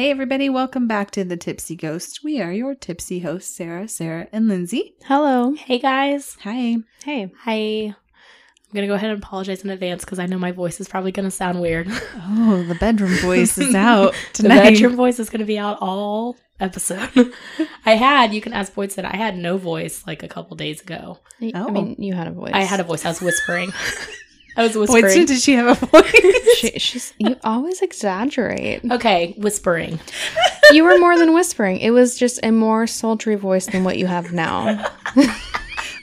Hey, everybody, welcome back to the Tipsy Ghost. We are your tipsy hosts, Sarah, Sarah, and Lindsey. Hello. Hey guys. Hi. Hey. Hi. I'm going to go ahead and apologize in advance because I know my voice is probably going to sound weird. Oh, the bedroom voice is out tonight. the bedroom voice is going to be out all episode. I had, you can ask Boydson I had no voice like a couple days ago. Oh. I mean, you had a voice. I had a voice. I was whispering. I was whispering. so did she have a voice? She, she's. You always exaggerate. okay, whispering. You were more than whispering. It was just a more sultry voice than what you have now.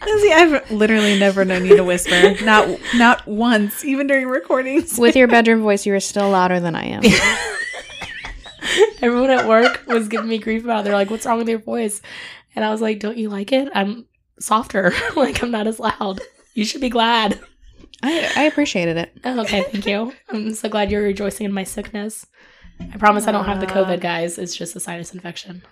Lindsey, I've literally never known you to whisper. Not not once, even during recordings. With your bedroom voice, you were still louder than I am. Everyone at work was giving me grief about it. They're like, what's wrong with your voice? And I was like, don't you like it? I'm softer. like, I'm not as loud. You should be glad. I, I appreciated it. Oh, okay, thank you. I'm so glad you're rejoicing in my sickness. I promise I don't have the COVID, guys. It's just a sinus infection.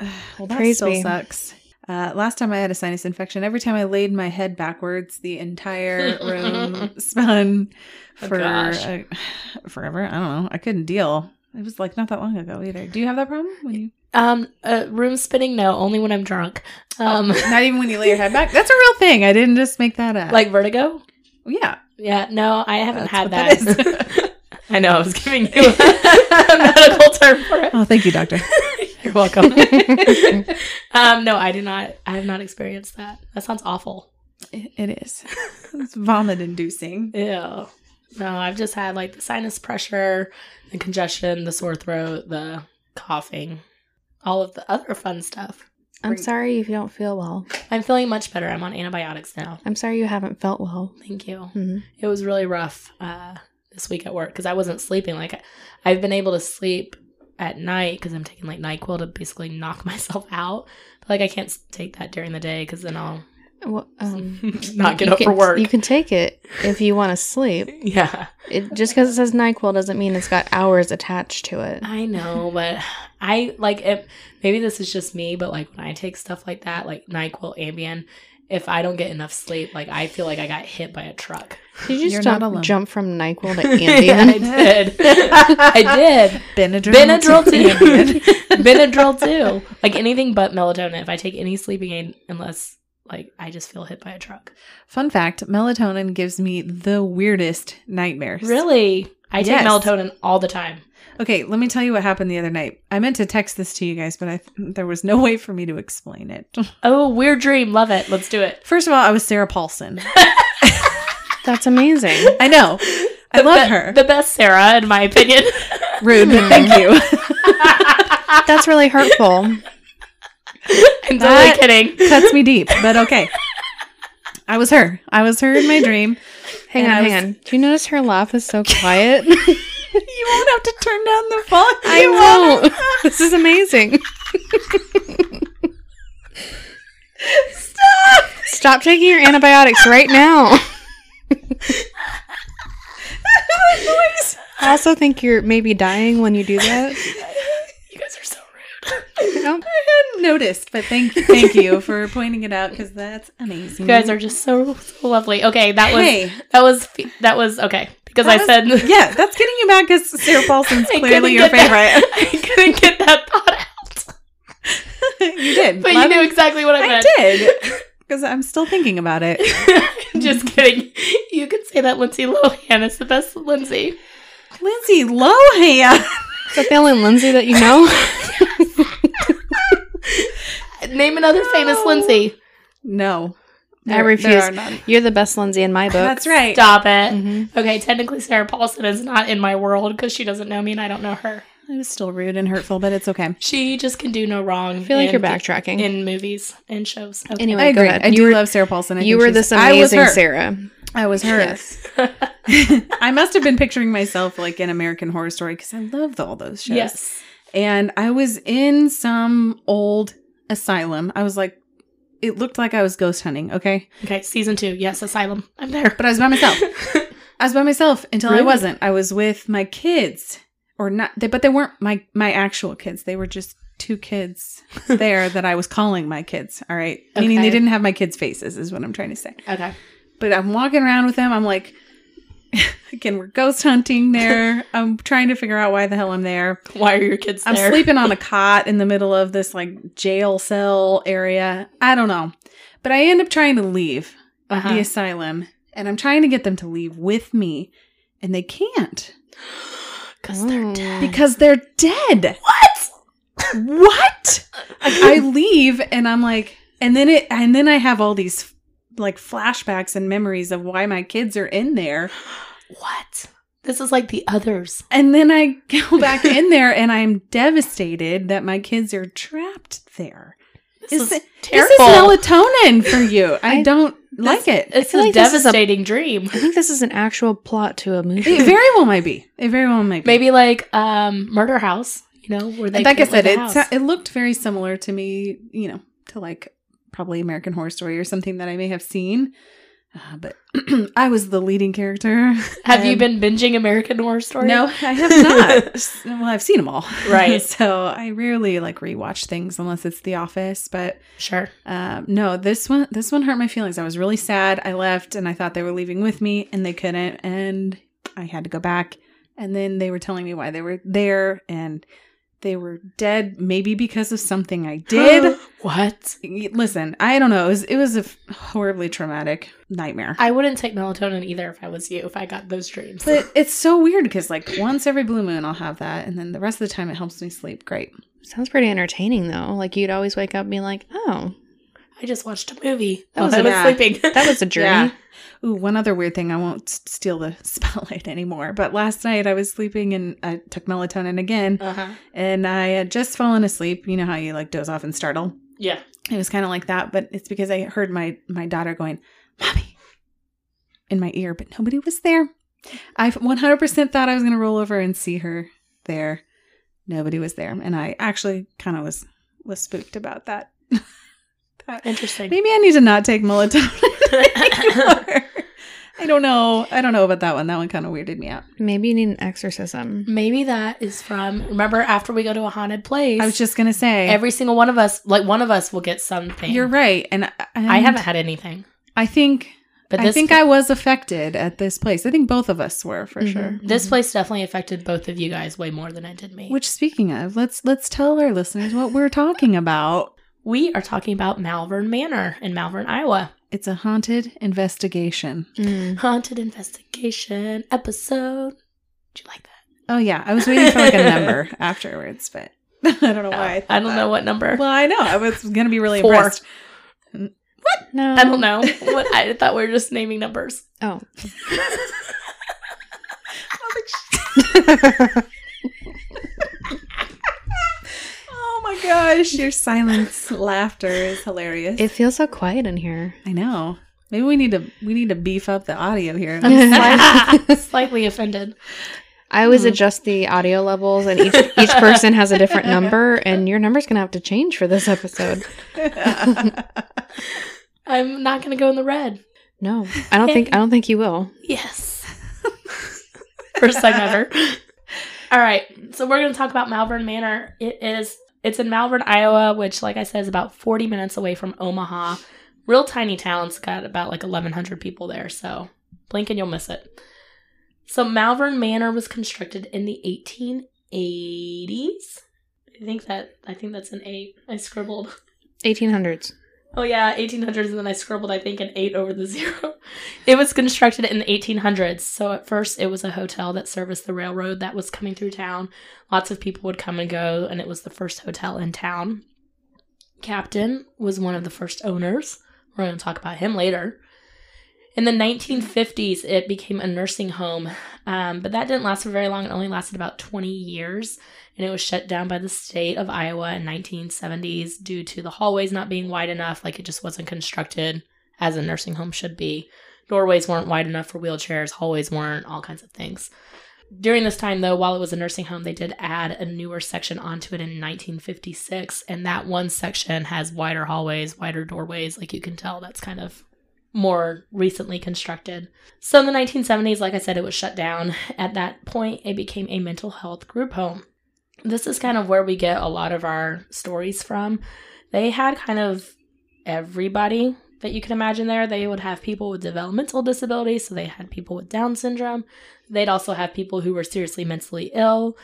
Well, that Praise still be. sucks. Uh, last time I had a sinus infection, every time I laid my head backwards, the entire room spun Oh, for gosh. uh, forever. I don't know. I couldn't deal. It was like not that long ago either. Do you have that problem when you? Um, uh, room spinning? No, only when I'm drunk. Um, Not even when you lay your head back. That's a real thing. I didn't just make that up. like vertigo? Yeah, Yeah, no, I haven't That's had that. I know. I was giving you a medical term for it. Oh, thank you, doctor. You're welcome. um, no, I do not. I have not experienced that. That sounds awful. It- it is. It's vomit inducing. Yeah. No, I've just had like the sinus pressure, the congestion, the sore throat, the coughing, all of the other fun stuff. I'm sorry if you don't feel well. I'm feeling much better. I'm on antibiotics now. I'm sorry you haven't felt well. Thank you. Mhm. It was really rough uh, this week at work because I wasn't sleeping. Like I- I've been able to sleep at night because I'm taking like Nyquil to basically knock myself out. But like I can't take that during the day because then I'll Well, um, not get you up can, for work. You can take it if you want to sleep. yeah, It, just because it says NyQuil doesn't mean it's got hours attached to it. I know, but I like it. Maybe this is just me, but like when I take stuff like that, like Nyquil, Ambien, if I don't get enough sleep, like I feel like I got hit by a truck. Did you You're just not jump, jump from NyQuil to Yeah, I did. I did. Benadryl. Benadryl to too. Ambien. Benadryl too. Like anything but melatonin. If I take any sleeping aid, unless like I just feel hit by a truck. Fun fact: melatonin gives me the weirdest nightmares. Really, I take Yes. melatonin all the time. Okay, let me tell you what happened the other night. I meant to text this to you guys, but I there was no way for me to explain it. Oh, weird dream. Love it. Let's do it. First of all, I was Sarah Paulson. That's amazing. I know. I The love be- her. The best Sarah, in my opinion. Rude, but thank you. That's really hurtful. I'm totally kidding. Cuts me deep, but okay. I was her. I was her in my dream. Hang And on, I was- hang on. Do you notice her laugh is so quiet? You won't have to turn down the volume. I won't. this is amazing. Stop. Stop taking your antibiotics right now. I also think you're maybe dying when you do that. You guys are so. Nope. I hadn't noticed, but thank thank you for pointing it out because that's amazing. You guys are just so, so lovely. Okay, that was Hey. that was that was okay because That I was- said yeah, that's getting you back because Sarah Paulson's clearly your get that- favorite. I couldn't get that thought out, you did, but Let you knew exactly what I I meant. did because I'm still thinking about it. Just kidding. You could say that Lindsay Lohan is the best Lindsay. Lindsay Lohan. Is that the only Lindsay that you know? Name another famous Lindsay. No, I There- there refuse. are none. You're the best Lindsay in my book. That's right. Stop it. Mhm. Okay, technically Sarah Paulson is not in my world because she doesn't know me and I don't know her. It was still rude and hurtful, but it's okay. She just can do no wrong. I feel like in- you're backtracking. in movies and shows. Okay. Anyway, I go agree. ahead. I You do were- love Sarah Paulson. I you think were she's- this I was amazing her. Sarah. I was her. Yes. I must have been picturing myself like in American Horror Story because I loved all those shows. yes. And I was in some old asylum. I was like, it looked like I was ghost hunting. Okay. Okay, season two. Yes, Asylum. I'm there. But I was by myself. I was by myself until I wasn't. I was with my kids, or not. They, but they weren't my my actual kids. They were just two kids there that I was calling my kids. All right, meaning they didn't have my kids' faces. Is what I'm trying to say. okay. But I'm walking around with them. I'm like, again, we're ghost hunting there. I'm trying to figure out why the hell I'm there. Why are your kids I'm there? sleeping on a cot in the middle of this like jail cell area. I don't know. But I end up trying to leave Uh-huh. the asylum and I'm trying to get them to leave with me and they can't Because they're Oh. dead. because they're dead. What? what? Like, I leave and I'm like, and then it, and then I have all these like flashbacks and memories of why my kids are in there. What? This is like the others. And then I go back in there and I'm devastated that my kids are trapped there. This Is is, terrible. This is melatonin for you. I, I- don't like it. It's a like this is a- devastating dream. I think this is an actual plot to a movie. It very well might be. It very well might be. Maybe like um Murder House, you know, where they like I said, it it looked very similar to me, you know, to like probably American Horror Story or something that I may have seen. Uh, but I was the leading character. Have you been binging American Horror Story? No, I have not. well, I've seen them all. Right. so I rarely like rewatch things unless it's The Office. But Sure. um, no, this one this one hurt my feelings. I was really sad. I left and I thought they were leaving with me, and they couldn't, and I had to go back. And then they were telling me why they were there, and they were dead, maybe because of something I did. what? Listen, I don't know. It was it was a f- horribly traumatic nightmare. I wouldn't take melatonin either if I was you, if I got those dreams. But it's so weird because like once every blue moon I'll have that, and then the rest of the time it helps me sleep. Great. Sounds pretty entertaining though. Like you'd always wake up being like, "Oh, I just watched a movie. That was I a- was sleeping. that was a journey." Yeah. Ooh, one other weird thing. I won't steal the spotlight anymore. But last night I was sleeping and I took melatonin again, uh-huh. and I had just fallen asleep. You know how you like doze off and startle. Yeah. It was kind of like that, but it's because I heard my my daughter going, "Mommy," in my ear, but nobody was there. I 100% thought I was going to roll over and see her there. Nobody was there, and I actually kind of was was spooked about that. That- Interesting. Maybe I need to not take melatonin. I don't know. I don't know about that one. That one kind of weirded me out. Maybe you need an exorcism. Maybe that is from remember after we go to a haunted place. I was just gonna say every single one of us like one of us will get something. You're right, and, and I haven't had anything. I think. But I this think I was affected at this place. I think both of us were for Mhm. sure. this place definitely affected both of you guys way more than it did me. Which, speaking of, let's let's tell our listeners what we're talking about. We are talking about Malvern Manor in Malvern, Iowa. It's a haunted investigation. Mm. Haunted investigation episode. Did you like that? Oh yeah, I was waiting for like a number afterwards, but I don't know why. I, thought don't that. know what number. Well, I know I was gonna be really Four. impressed. No, I don't know. what I thought we were just naming numbers. Oh, Oh my gosh, your silence laughter is hilarious. it feels so quiet in here. I know. Maybe we need to we need to beef up the audio here. I'm slightly, slightly offended. I always Mhm. adjust the audio levels, and each each person has a different number, and your number's gonna have to change for this episode. I'm not going to go in the red. No, I don't think I don't think you will. Yes. First time ever. All right. So we're going to talk about Malvern Manor. It is it's in Malvern, Iowa, which like I said is about 40 minutes away from Omaha. Real tiny town. It's got about like 1100 people there, so blink and you'll miss it. So Malvern Manor was constructed in the 1880s. I think that I think that's an 8. I scribbled. 1800s. Oh yeah, 1800s, and then I scribbled, I think, an eight over the zero. It was constructed in the 1800s. So at first, it was a hotel that serviced the railroad that was coming through town. Lots of people would come and go, and it was the first hotel in town. Captain was one of the first owners. We're going to talk about him later. In the 1950s, it became a nursing home, um, but that didn't last for very long. It only lasted about 20 years, and it was shut down by the state of Iowa in 1970s due to the hallways not being wide enough. Like it just wasn't constructed as a nursing home should be. Doorways weren't wide enough for wheelchairs. Hallways weren't. All kinds of things. During this time, though, while it was a nursing home, they did add a newer section onto it in 1956, and that one section has wider hallways, wider doorways. Like you can tell, that's kind of more recently constructed. So in the 1970s, like I said, it was shut down. At that point, it became a mental health group home. This is kind of where we get a lot of our stories from. They had kind of everybody that you can imagine there. They would have people with developmental disabilities, so they had people with Down syndrome. They'd also have people who were seriously mentally ill,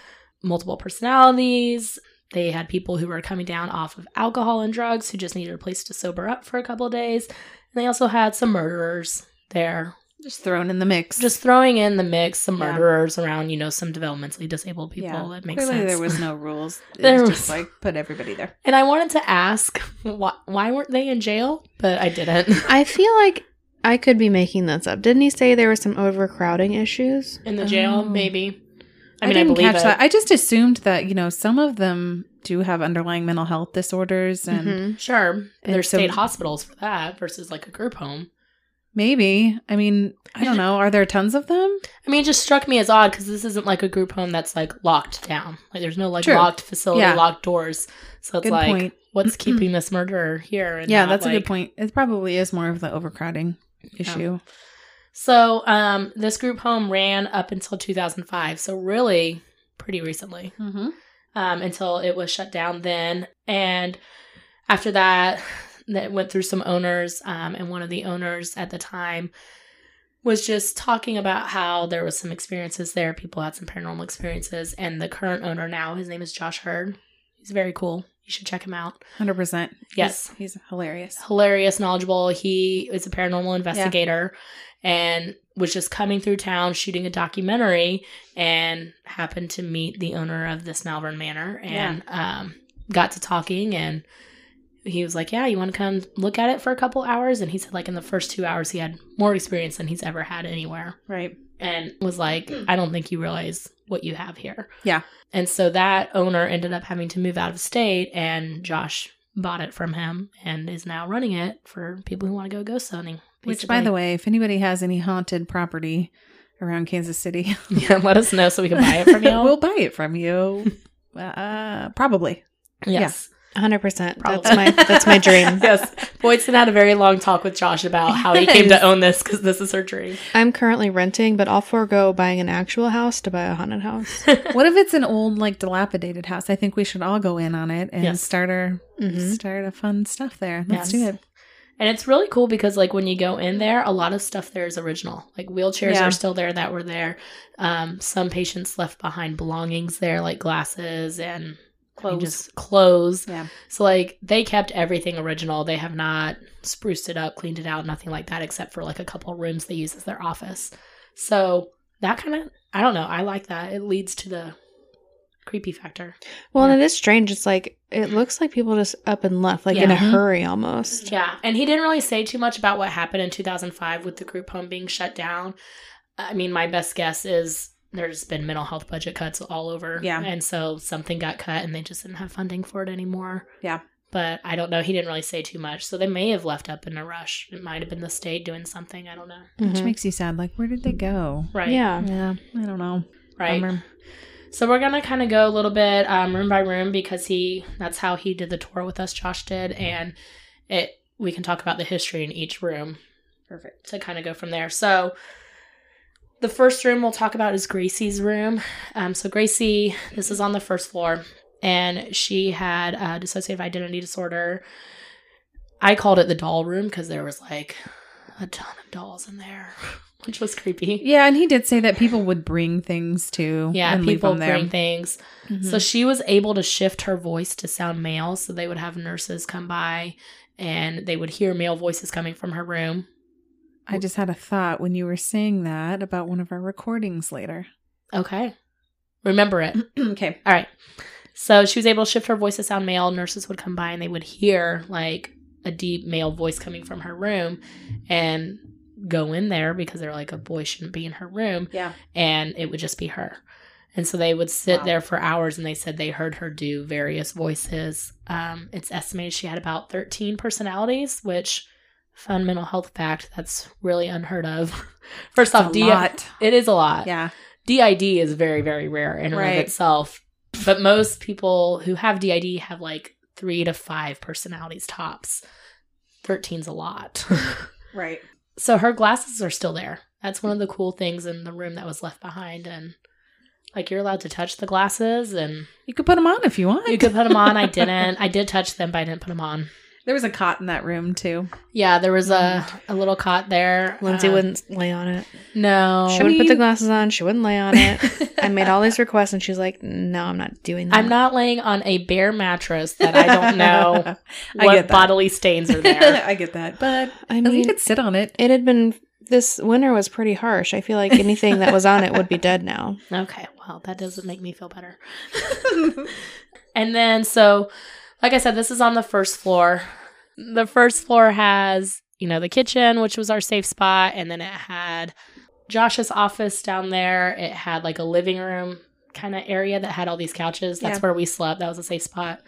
multiple personalities. They had people who were coming down off of alcohol and drugs who just needed a place to sober up for a couple days. And they also had some murderers there Just thrown in the mix. just throwing in the mix some Yeah. murderers around you know some developmentally disabled people that makes Clearly sense there was no rules. It There was was- just like put everybody there. and i wanted to ask why, why weren't they in jail but i didn't I feel like I could be making this up. Didn't he say there were some overcrowding issues? in the jail Oh. maybe I, i mean i, didn't believe catch it that. I just assumed that, you know, some of them do have underlying mental health disorders and Mhm. sure And there's so- state hospitals for that versus like a group home maybe. I mean, I don't know. Are there tons of them? i mean it just struck me as odd because this isn't like a group home that's like locked down like there's no like True. locked facility Yeah. locked doors so it's Good like point. what's keeping this murderer here and yeah, that's a good point. It probably is more of the overcrowding issue. So, um, this group home ran up until 2005. So, really, pretty recently, Mm-hmm. um, until it was shut down then. And after that, that went through some owners, um, and one of the owners at the time was just talking about how there was some experiences there. People had some paranormal experiences, and the current owner now, his name is Josh Hurd. He's very cool. You should check him out. 100%. Yes. He's, he's hilarious. hilarious, knowledgeable. He is a paranormal investigator and was just coming through town shooting a documentary and happened to meet the owner of this Malvern Manor and um, got to talking and he was like, "Yeah, you want to come look at it for a couple hours?" And he said, like in the first two hours, he had more experience than he's ever had anywhere Right. and was like, I don't think you realize what you have here. Yeah. And so that owner ended up having to move out of state, and Josh bought it from him and is now running it for people who want to go ghost hunting. Which, by the way, if anybody has any haunted property around Kansas City, yeah, let us know so we can buy it from you. we'll buy it from you. Uh, probably. yes. hundred percent. Probably. That's my that's my dream. yes. Boydson had a very long talk with Josh about how he came to own this because this is her dream. I'm currently renting, but I'll forego buying an actual house to buy a haunted house. What if it's an old, like dilapidated house? I think we should all go in on it and Yes. start our Mhm. start a fun stuff there. Let's Yes. do it. And it's really cool because like when you go in there, a lot of stuff there is original. Like wheelchairs Yeah. are still there that were there. Um, some patients left behind belongings there, like glasses and I mean, Clothes. just clothes. Yeah. So like they kept everything original. They have not spruced it up, cleaned it out, nothing like that, except for like a couple of rooms they use as their office. So that kind of I don't know. I like that. It leads to the creepy factor. Well, and it is strange. It's like it looks like people just up and left, like in a hurry almost. Yeah, and he didn't really say too much about what happened in 2005 with the group home being shut down. I mean, my best guess is there's been mental health budget cuts all over. Yeah. And so something got cut and they just didn't have funding for it anymore. Yeah. But I don't know. He didn't really say too much. So they may have left up in a rush. It might have been the state doing something. I don't know. Which Mhm. makes you sad. Like, where did they go? Right. Yeah. Yeah, I don't know. Right. Bummer. So we're gonna kind of go a little bit um, room by room because he that's how he did the tour with us. Josh did, and it we can talk about the history in each room. Perfect to kind of go from there. So the first room we'll talk about is Gracie's room. Um, so Gracie, this is on the first floor, and she had uh, dissociative identity disorder. I called it the doll room because there was like a ton of dolls in there, which was creepy. Yeah, and he did say that people would bring things too. Yeah, and leave people bring things. Mhm. So she was able to shift her voice to sound male. So they would have nurses come by and they would hear male voices coming from her room. I just had a thought when you were saying that about one of our recordings later. Okay. Remember it. okay. All right. So she was able to shift her voice to sound male. Nurses would come by and they would hear like a deep male voice coming from her room and go in there because they're like, a boy shouldn't be in her room. Yeah. and it would just be her. And so they would sit Wow. there for hours and they said they heard her do various voices. Um, it's estimated she had about 13 personalities, which, fun mental health fact, that's really unheard of. First off, a D- lot. it is a lot. Yeah. DID is very, very rare in and Right. of itself. But most people who have DID have like three to five personalities tops. 13's a lot. Right. So her glasses are still there. That's one of the cool things in the room that was left behind. And like you're allowed to touch the glasses and You could put them on if you want. you could put them on. I didn't. I did touch them, but I didn't put them on. There was a cot in that room too. Yeah, there was a, a little cot there. Lindsey Uh, wouldn't lay on it. No. She wouldn't put the glasses on. She wouldn't lay on it. I made all these requests, and she's like, "No, I'm not doing that." I'm not laying on a bare mattress that I don't know I what get that. bodily stains are there. I get that, but I mean, you could sit on it. it had been. This winter was pretty harsh. I feel like anything that was on it would be dead now. okay, well, that doesn't make me feel better. and then, so, like I said, this is on the first floor. The first floor has, you know, the kitchen, which was our safe spot, and then it had Josh's office down there. It had like a living room kind of area that had all these couches. That's Yeah. where we slept. That was a safe spot.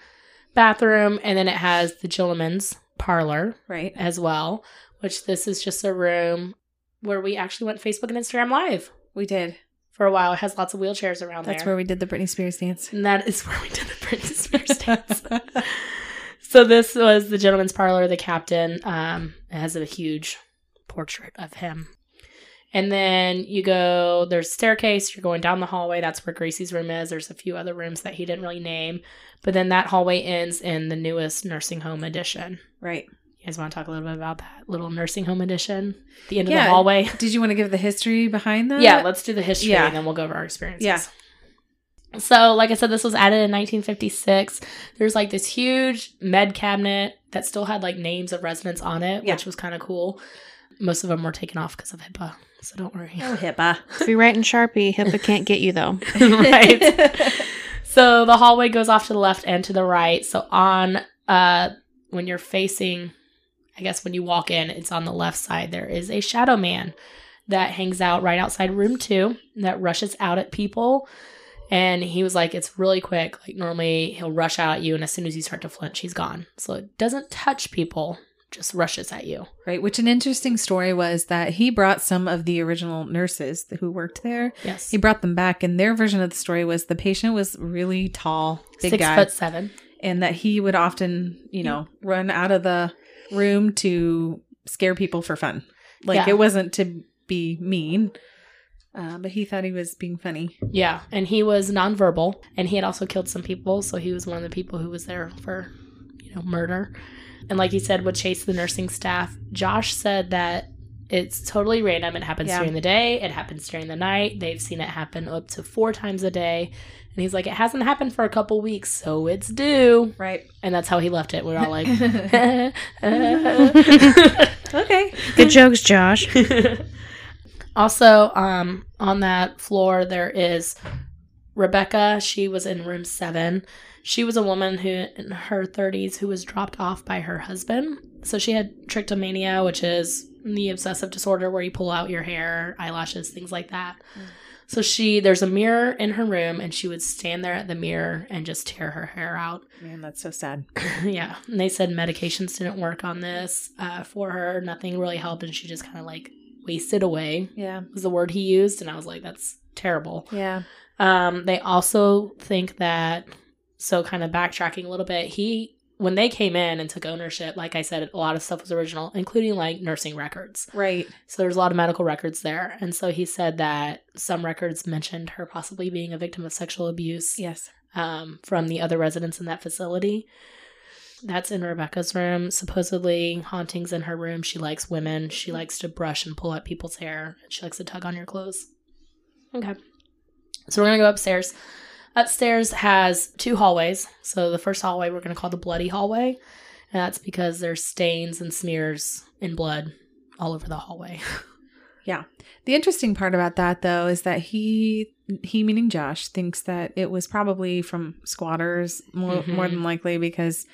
Bathroom, and then it has the gentleman's parlor Right. as well, which this is just a room where we actually went Facebook and Instagram live We did. For a while. It has lots of wheelchairs around there. That's there. where we did the Britney Spears dance. and that is where we did the Britney Spears dance. so this was the gentleman's parlor, the captain. Um, it has a huge portrait of him. And then you go, there's a staircase, you're going down the hallway. That's where Gracie's room is. There's a few other rooms that he didn't really name. But then that hallway ends in the newest nursing home addition. Right. You guys want to talk a little bit about that little nursing home addition? The end of the hallway? Did you want to give the history behind that? Yeah, let's do the history Yeah. and then we'll go over our experiences. Yeah. So, like I said, this was added in 1956. There's like this huge med cabinet that still had like names of residents on it, Yeah. which was kind of cool. Most of them were taken off because of HIPAA, so don't worry. Oh, HIPAA. If you write in Sharpie, HIPAA can't get you though. right. So the hallway goes off to the left and to the right. So on uh when you're facing I guess when you walk in, it's on the left side. There is a shadow man that hangs out right outside room 2 that rushes out at people. And he was like, it's really quick. Like normally he'll rush out at you and as soon as you start to flinch, he's gone. So it doesn't touch people, just rushes at you. Right. Which an interesting story was that he brought some of the original nurses who worked there. Yes. He brought them back, and their version of the story was the patient was really tall, big Six guy, foot seven. and that he would often, you know, run out of the room to scare people for fun. Like Yeah. it wasn't to be mean, uh, but he thought he was being funny. Yeah, and he was nonverbal, and he had also killed some people. So he was one of the people who was there for, you know, murder. And like he said, would chase the nursing staff. Josh said that it's totally random. It happens Yeah. during the day. It happens during the night. They've seen it happen up to four times a day. And he's like, it hasn't happened for a couple weeks, so it's due. Right. And that's how he left it. We are all like, Okay. Good jokes, Josh. also, um, on that floor there is Rebecca. She was in room seven. She was a woman who in her 30s who was dropped off by her husband. So she had trichomania, which is the obsessive disorder where you pull out your hair, eyelashes, things like that. So she there's a mirror in her room and she would stand there at the mirror and just tear her hair out. Man, that's so sad. yeah. And they said medications didn't work on this uh, for her. Nothing really helped and she just kind of like wasted away Yeah. was the word he used and i was like that's terrible Yeah. um they also think that so kind of backtracking a little bit he when they came in and took ownership like i said a lot of stuff was original including like nursing records Right. so there's a lot of medical records there and so he said that some records mentioned her possibly being a victim of sexual abuse Yes. um, from the other residents in that facility. That's in Rebecca's room. Supposedly, hauntings in her room. She likes women. She likes to brush and pull at people's hair. She likes to tug on your clothes. Okay. So we're going to go upstairs. Upstairs has two hallways. So the first hallway we're going to call the bloody hallway. And that's because there's stains and smears in blood all over the hallway. Yeah. The interesting part about that though is that he he meaning Josh thinks that it was probably from squatters more, Mhm. more than likely because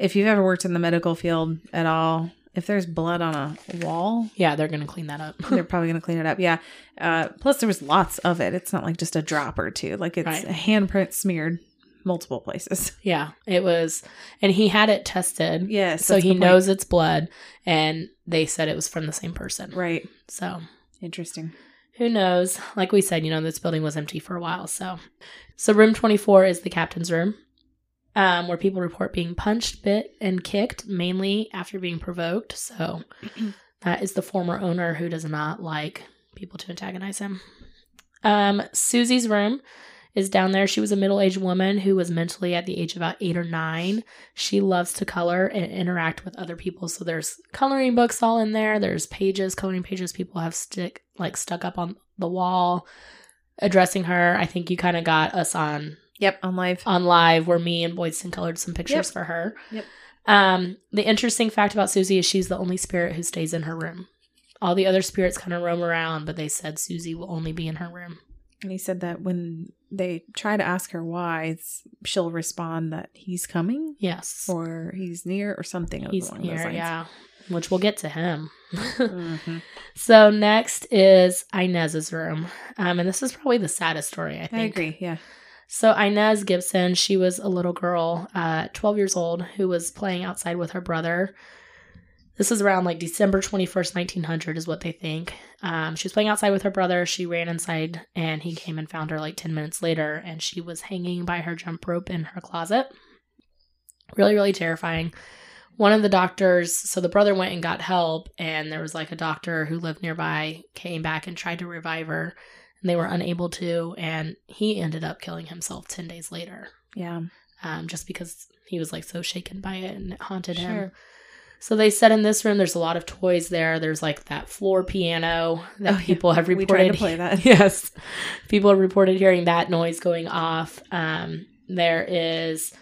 if you've ever worked in the medical field at all, if there's blood on a wall, yeah, they're going to clean that up. they're probably going to clean it up. Yeah. Uh, plus there was lots of it. It's not like just a drop or two. Like it's Right. a handprint smeared multiple places. yeah, it was. And he had it tested. Yes. so he knows it's blood and they said it was from the same person Right. so Interesting. who knows like we said you know this building was empty for a while so so room 24 is the captain's room um, where people report being punched bit and kicked mainly after being provoked so that is the former owner who does not like people to antagonize him um, susie's room is down there. She was a middle aged woman who was mentally at the age of about eight or nine. She loves to color and interact with other people. So there's coloring books all in there. There's pages, coloring pages people have stick like stuck up on the wall addressing her. I think you kind of got us on Yep, on live. on live where me and Boydson colored some pictures Yep. for her. Yep. Um, the interesting fact about Susie is she's the only spirit who stays in her room. All the other spirits kind of roam around, but they said Susie will only be in her room. And he said that when they try to ask her why, she'll respond that he's coming Yes. or he's near or something. He's lines. yeah. Which we'll get to him. Mhm. so next is Inez's room. Um, and this is probably the saddest story, I think. I agree. Yeah. So Inez Gibson, she was a little girl, uh, 12 years old, who was playing outside with her brother. This is around like December 21st, 1900 is what they think. Um, she was playing outside with her brother. She ran inside and he came and found her like 10 minutes later and she was hanging by her jump rope in her closet. Really, really terrifying. One of the doctors, so the brother went and got help and there was like a doctor who lived nearby, came back and tried to revive her and they were unable to and he ended up killing himself 10 days later. Yeah. um, just because he was like so shaken by it and it haunted him. So they said in this room there's a lot of toys there. There's like that floor piano that Oh, yeah. people have We reported tried to play that. yes. People have reported hearing that noise going off. Um, there is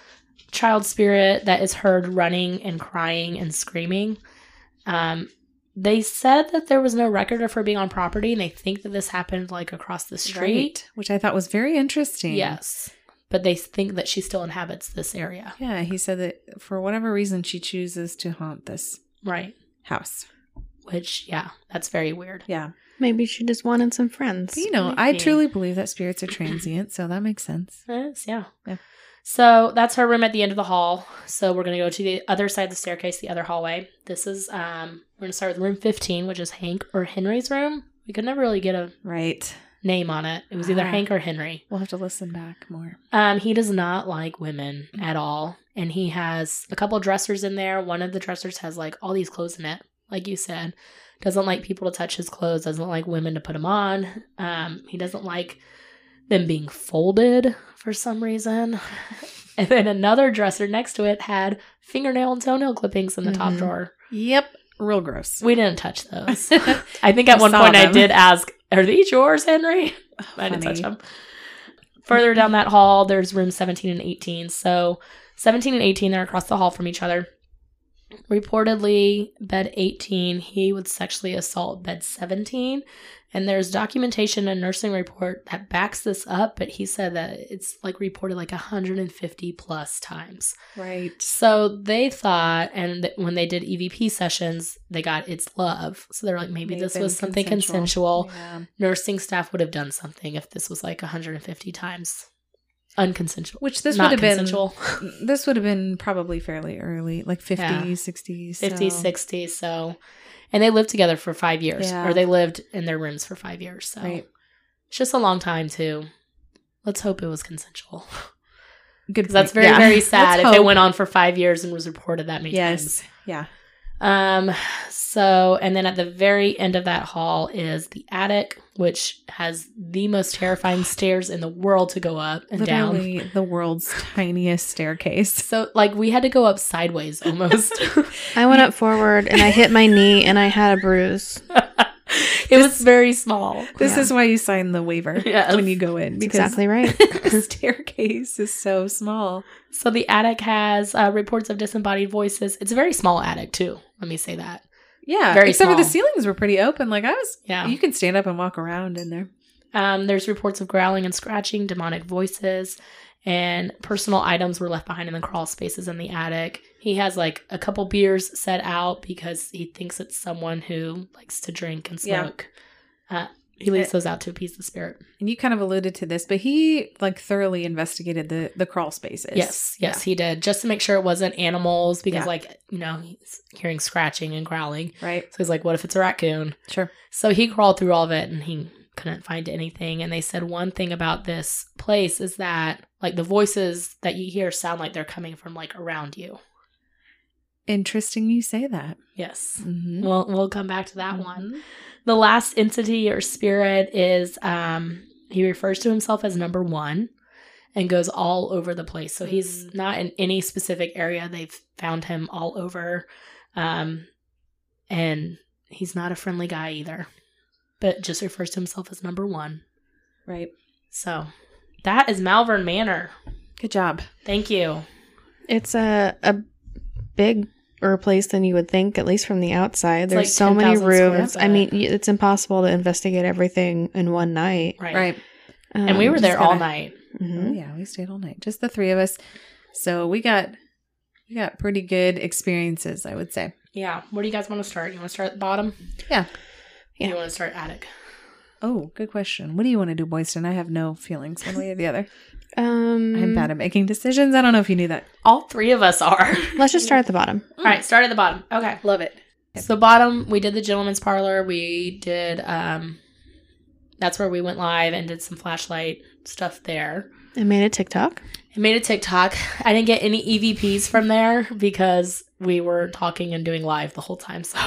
child spirit that is heard running and crying and screaming. Um, they said that there was no record of her being on property and they think that this happened like across the street Right. Which I thought was very interesting. yes but they think that she still inhabits this area Yeah. He said that for whatever reason, she chooses to haunt this right house. which yeah that's very weird Yeah. Maybe she just wanted some friends. But, you know, I truly believe that spirits are transient, so that makes sense. It is, yeah. Yeah. So that's her room at the end of the hall. So we're gonna go to the other side of the staircase, the other hallway. This is um we're gonna start with room fifteen, which is Hank or Henry's room. We could never really get a Right. name on it. It was either Ah. Hank or Henry. We'll have to listen back more. Um, he does not like women at all. And he has a couple dressers in there. One of the dressers has like all these clothes in it, like you said. Doesn't like people to touch his clothes, doesn't like women to put them on. Um, he doesn't like them being folded for some reason. and then another dresser next to it had fingernail and toenail clippings in the top Mhm. drawer. Yep. Real gross. We didn't touch those. I think at I one point I did ask, Are these yours, Henry? I didn't touch them. Further down that hall, there's room 17 and 18. So 17 and 18, they're across the hall from each other. Reportedly, bed 18, he would sexually assault bed 17. And there's documentation and nursing report that backs this up, but he said that it's like reported like 150 plus times. Right. So they thought, and when they did EVP sessions, they got it's love. So they're like, maybe May this was something consensual. Yeah. Nursing staff would have done something if this was like 150 times unconsensual. Which this would have been this would have been probably fairly early, like 50s, Yeah. 60s. 50s, so- 60s. So, and they lived together for five years, Yeah. or they lived in their rooms for five years. So Right. it's just a long time too. Let's hope it was consensual. Good. that's very, Yeah. very sad if it went on for five years and was reported that many times. Yes. Yeah. Um, so, and then at the very end of that hall is the attic, which has the most terrifying stairs in the world to go up and down. The world's tiniest staircase. So, like, we had to go up sideways almost. I went up forward and I hit my knee and I had a bruise. it was very small. This Yeah. is why you sign the waiver Yes. when you go in because exactly right. the staircase is so small. So, the attic has uh, reports of disembodied voices. It's a very small attic, too. Let me say that. Yeah, Very except for the ceilings were pretty open. Like I was, Yeah. you can stand up and walk around in there. Um, there's reports of growling and scratching, demonic voices, and personal items were left behind in the crawl spaces in the attic. He has like a couple beers set out because he thinks it's someone who likes to drink and Yeah. smoke. Uh, he leaves those out to appease the spirit. And you kind of alluded to this, but he like thoroughly investigated the the crawl spaces. Yes, yes, he did, just to make sure it wasn't animals because, Yeah. like, you know, he's hearing scratching and growling. Right. So he's like, "What if it's a raccoon?" Sure. So he crawled through all of it and he couldn't find anything. And they said one thing about this place is that like the voices that you hear sound like they're coming from like around you. Interesting you say that. Yes. Mm-hmm. We'll we'll come back to that one. The last entity or spirit is um he refers to himself as number one. and goes all over the place. So he's Mm. not in any specific area. They've found him all over. Um, and he's not a friendly guy either, but just refers to himself as number one. Right. So that is Malvern Manor. Good job. Thank you. It's a a big or place than you would think, at least from the outside. It's There's like so many rooms. I mean, it's impossible to investigate everything in one night. Right. Right. And we Um, were there all gotta- night. mhm. Oh yeah, we stayed all night. Just the three of us. So we got we got pretty good experiences, I would say. Yeah. Where do you guys want to start? You want to start at the bottom? Yeah. Yeah. You want to start attic? Oh, good question. What do you want to do, Boydson? I have no feelings one way or the other. Um, I'm bad at making decisions. I don't know if you knew that. All three of us are. Let's just start at the bottom. All right, start at the bottom. Okay. Love it. So bottom, we did the gentleman's parlor. We did um that's where we went live and did some flashlight stuff there. I made a TikTok. I made a TikTok. I didn't get any EVPs from there because we were talking and doing live the whole time. So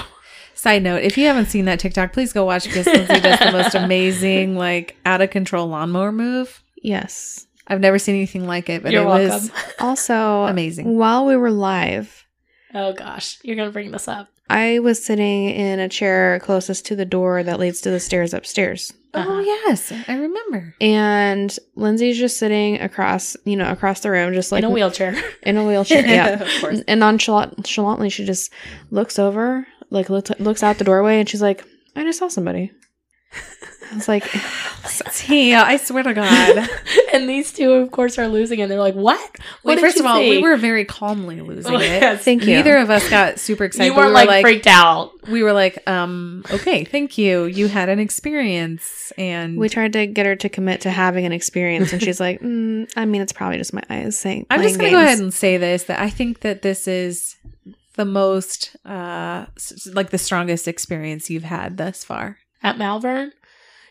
Side note, if you haven't seen that TikTok, please go watch because Lindsey does the most amazing, like out of control lawnmower move. Yes. I've never seen anything like it, but you're it welcome. was Also, amazing. while we were live, Oh gosh, you're gonna bring this up. I was sitting in a chair closest to the door that leads to the stairs upstairs. Oh Uh-huh. yes, I remember. And Lindsey's just sitting across, you know, across the room, just like in a wheelchair. in a wheelchair. Yeah. of course. And nonchalantly, she just looks over, like looks, looks out the doorway, and she's like, "I just saw somebody." I was like, Yeah, I swear to God. and these two, of course, are losing, and they're like, "What? What Wait, did first you of all, see?" we were very calmly losing Oh, it. yes. "Thank you." Neither of us got super excited. You weren't we like, were like freaked out. we were like, um, okay, thank you. You had an experience, and we tried to get her to commit to having an experience, and she's like, mm, "I mean, it's probably just my eyes saying." I'm just gonna go ahead and say this: that I think that this is the most, uh, like the strongest experience you've had thus far. At Malvern?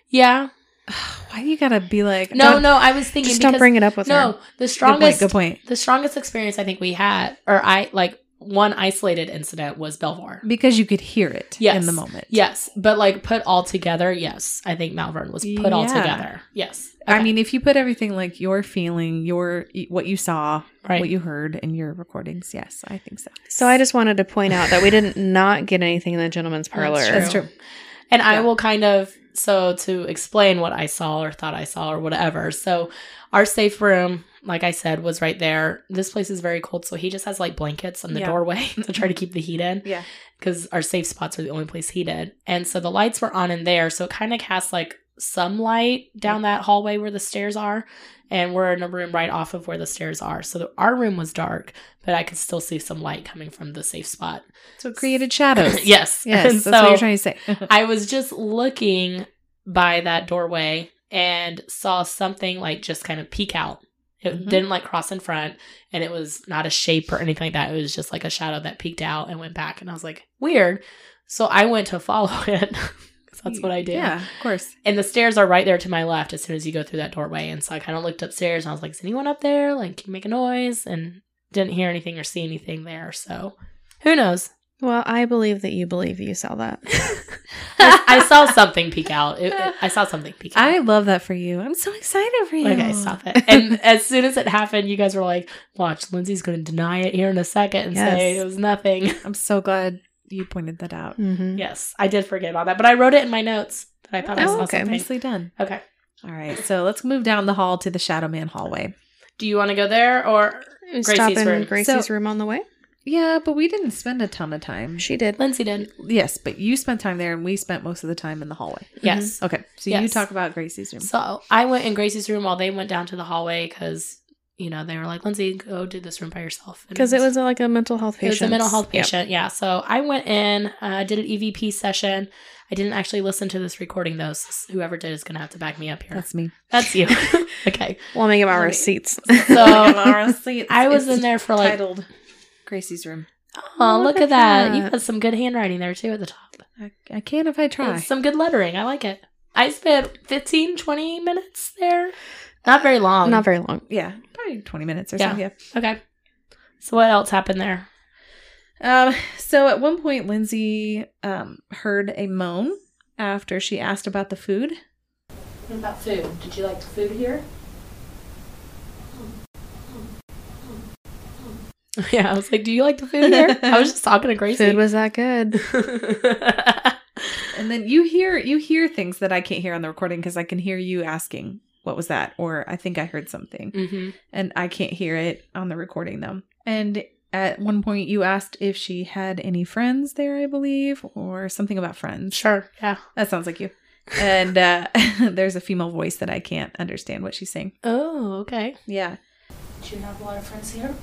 Yeah. Why you gotta be like? No, no, I was thinking Just because don't bring it up with her. no, the Good point. strongest Good point. the strongest experience I think we had or I like one isolated incident was Belvoir. Because you could hear it Yes. in the moment. Yes, but like put all together, yes. I think Malvern was put all together. Yes. I mean, if you put everything like your feeling, your what you saw, right. what you heard in your recordings, yes, I think so. So I just wanted to point out that we didn't not get anything in the gentleman's parlor. That's true. And I will kind of so to explain what I saw or thought I saw or whatever. So our safe room, like I said, was right there. This place is very cold, so he just has like blankets on the Yeah. doorway to try to keep the heat in. Yeah. Because our safe spots are the only place heated. And so the lights were on in there, so it kind of casts like some light down that hallway where the stairs are. And we're in a room right off of where the stairs are. So the, our room was dark, but I could still see some light coming from the safe spot. So it created shadows. yes. Yes, And that's what you're trying to say. I was just looking by that doorway and saw something like just kind of peek out. It Mhm. didn't like cross in front and it was not a shape or anything like that. It was just like a shadow that peeked out and went back. And I was like, weird. So I went to follow it. That's what I did. Yeah, of course. And the stairs are right there to my left as soon as you go through that doorway. And so I kind of looked upstairs and I was like, is anyone up there? Like, can you make a noise? And didn't hear anything or see anything there. So who knows? Well, I believe that you believe you saw that. I, I saw something peek out. It- it- I saw something peek out. I love that for you. I'm so excited for you. Okay, stop it. And as soon as it happened, you guys were like, watch, Lindsey's going to deny it here in a second and say it was nothing. I'm so glad you pointed that out. Mm-hmm. yes, I did forget about that, but I wrote it in my notes that I thought I Oh, saw okay, something. nicely done. Okay. All right, so let's move down the hall to the Shadow Man hallway. Do you want to go there or Stop in room. Gracie's So- room on the way. Yeah, but we didn't spend a ton of time. She did. Lindsey did? Yes, but you spent time there, and we spent most of the time in the hallway. Yes. Okay, so you talk about Gracie's room. So I went in Gracie's room while they went down to the hallway because, you know, they were like, Lindsey, go do this room by yourself. Because it was like a mental health patient. It was a mental health Yep. patient, yeah. So I went in, uh, did an EVP session. I didn't actually listen to this recording though. So whoever did is going to have to back me up here. That's me. That's you. okay. Well, let me get me- receipts. So Honestly, I was in there for like, titled Gracie's room. oh, look look, at at that. that. You had some good handwriting there too at the top. I, I can if I try. And Some good lettering. I like it. I spent 15, 20 minutes there. Not very long. Not very long. Yeah, probably 20 minutes or yeah. so. Yeah. Okay. So what else happened there? Um, so at one point, Lindsey um, heard a moan after she asked about the food. What about food? Did you like the food here? Yeah, I was like, "Do you like the food here?" I was just talking to Gracie. Food was that good. and then you hear you hear things that I can't hear on the recording because I can hear you asking "What was that?" or "I think I heard something," hmm and I can't hear it on the recording though. And at one point, you asked if she had any friends there, I believe, or something about friends. Sure. Yeah. That sounds like you. And uh, there's a female voice that I can't understand what she's saying. Oh, okay. Yeah. Do you have a lot of friends here?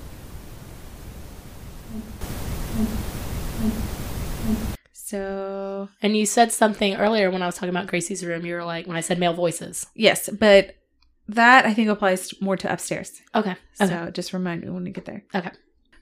So And you said something earlier when I was talking about Gracie's room. You were like, when I said male voices. yes, but that I think applies more to upstairs. Okay. Okay. So just remind me when we get there. Okay.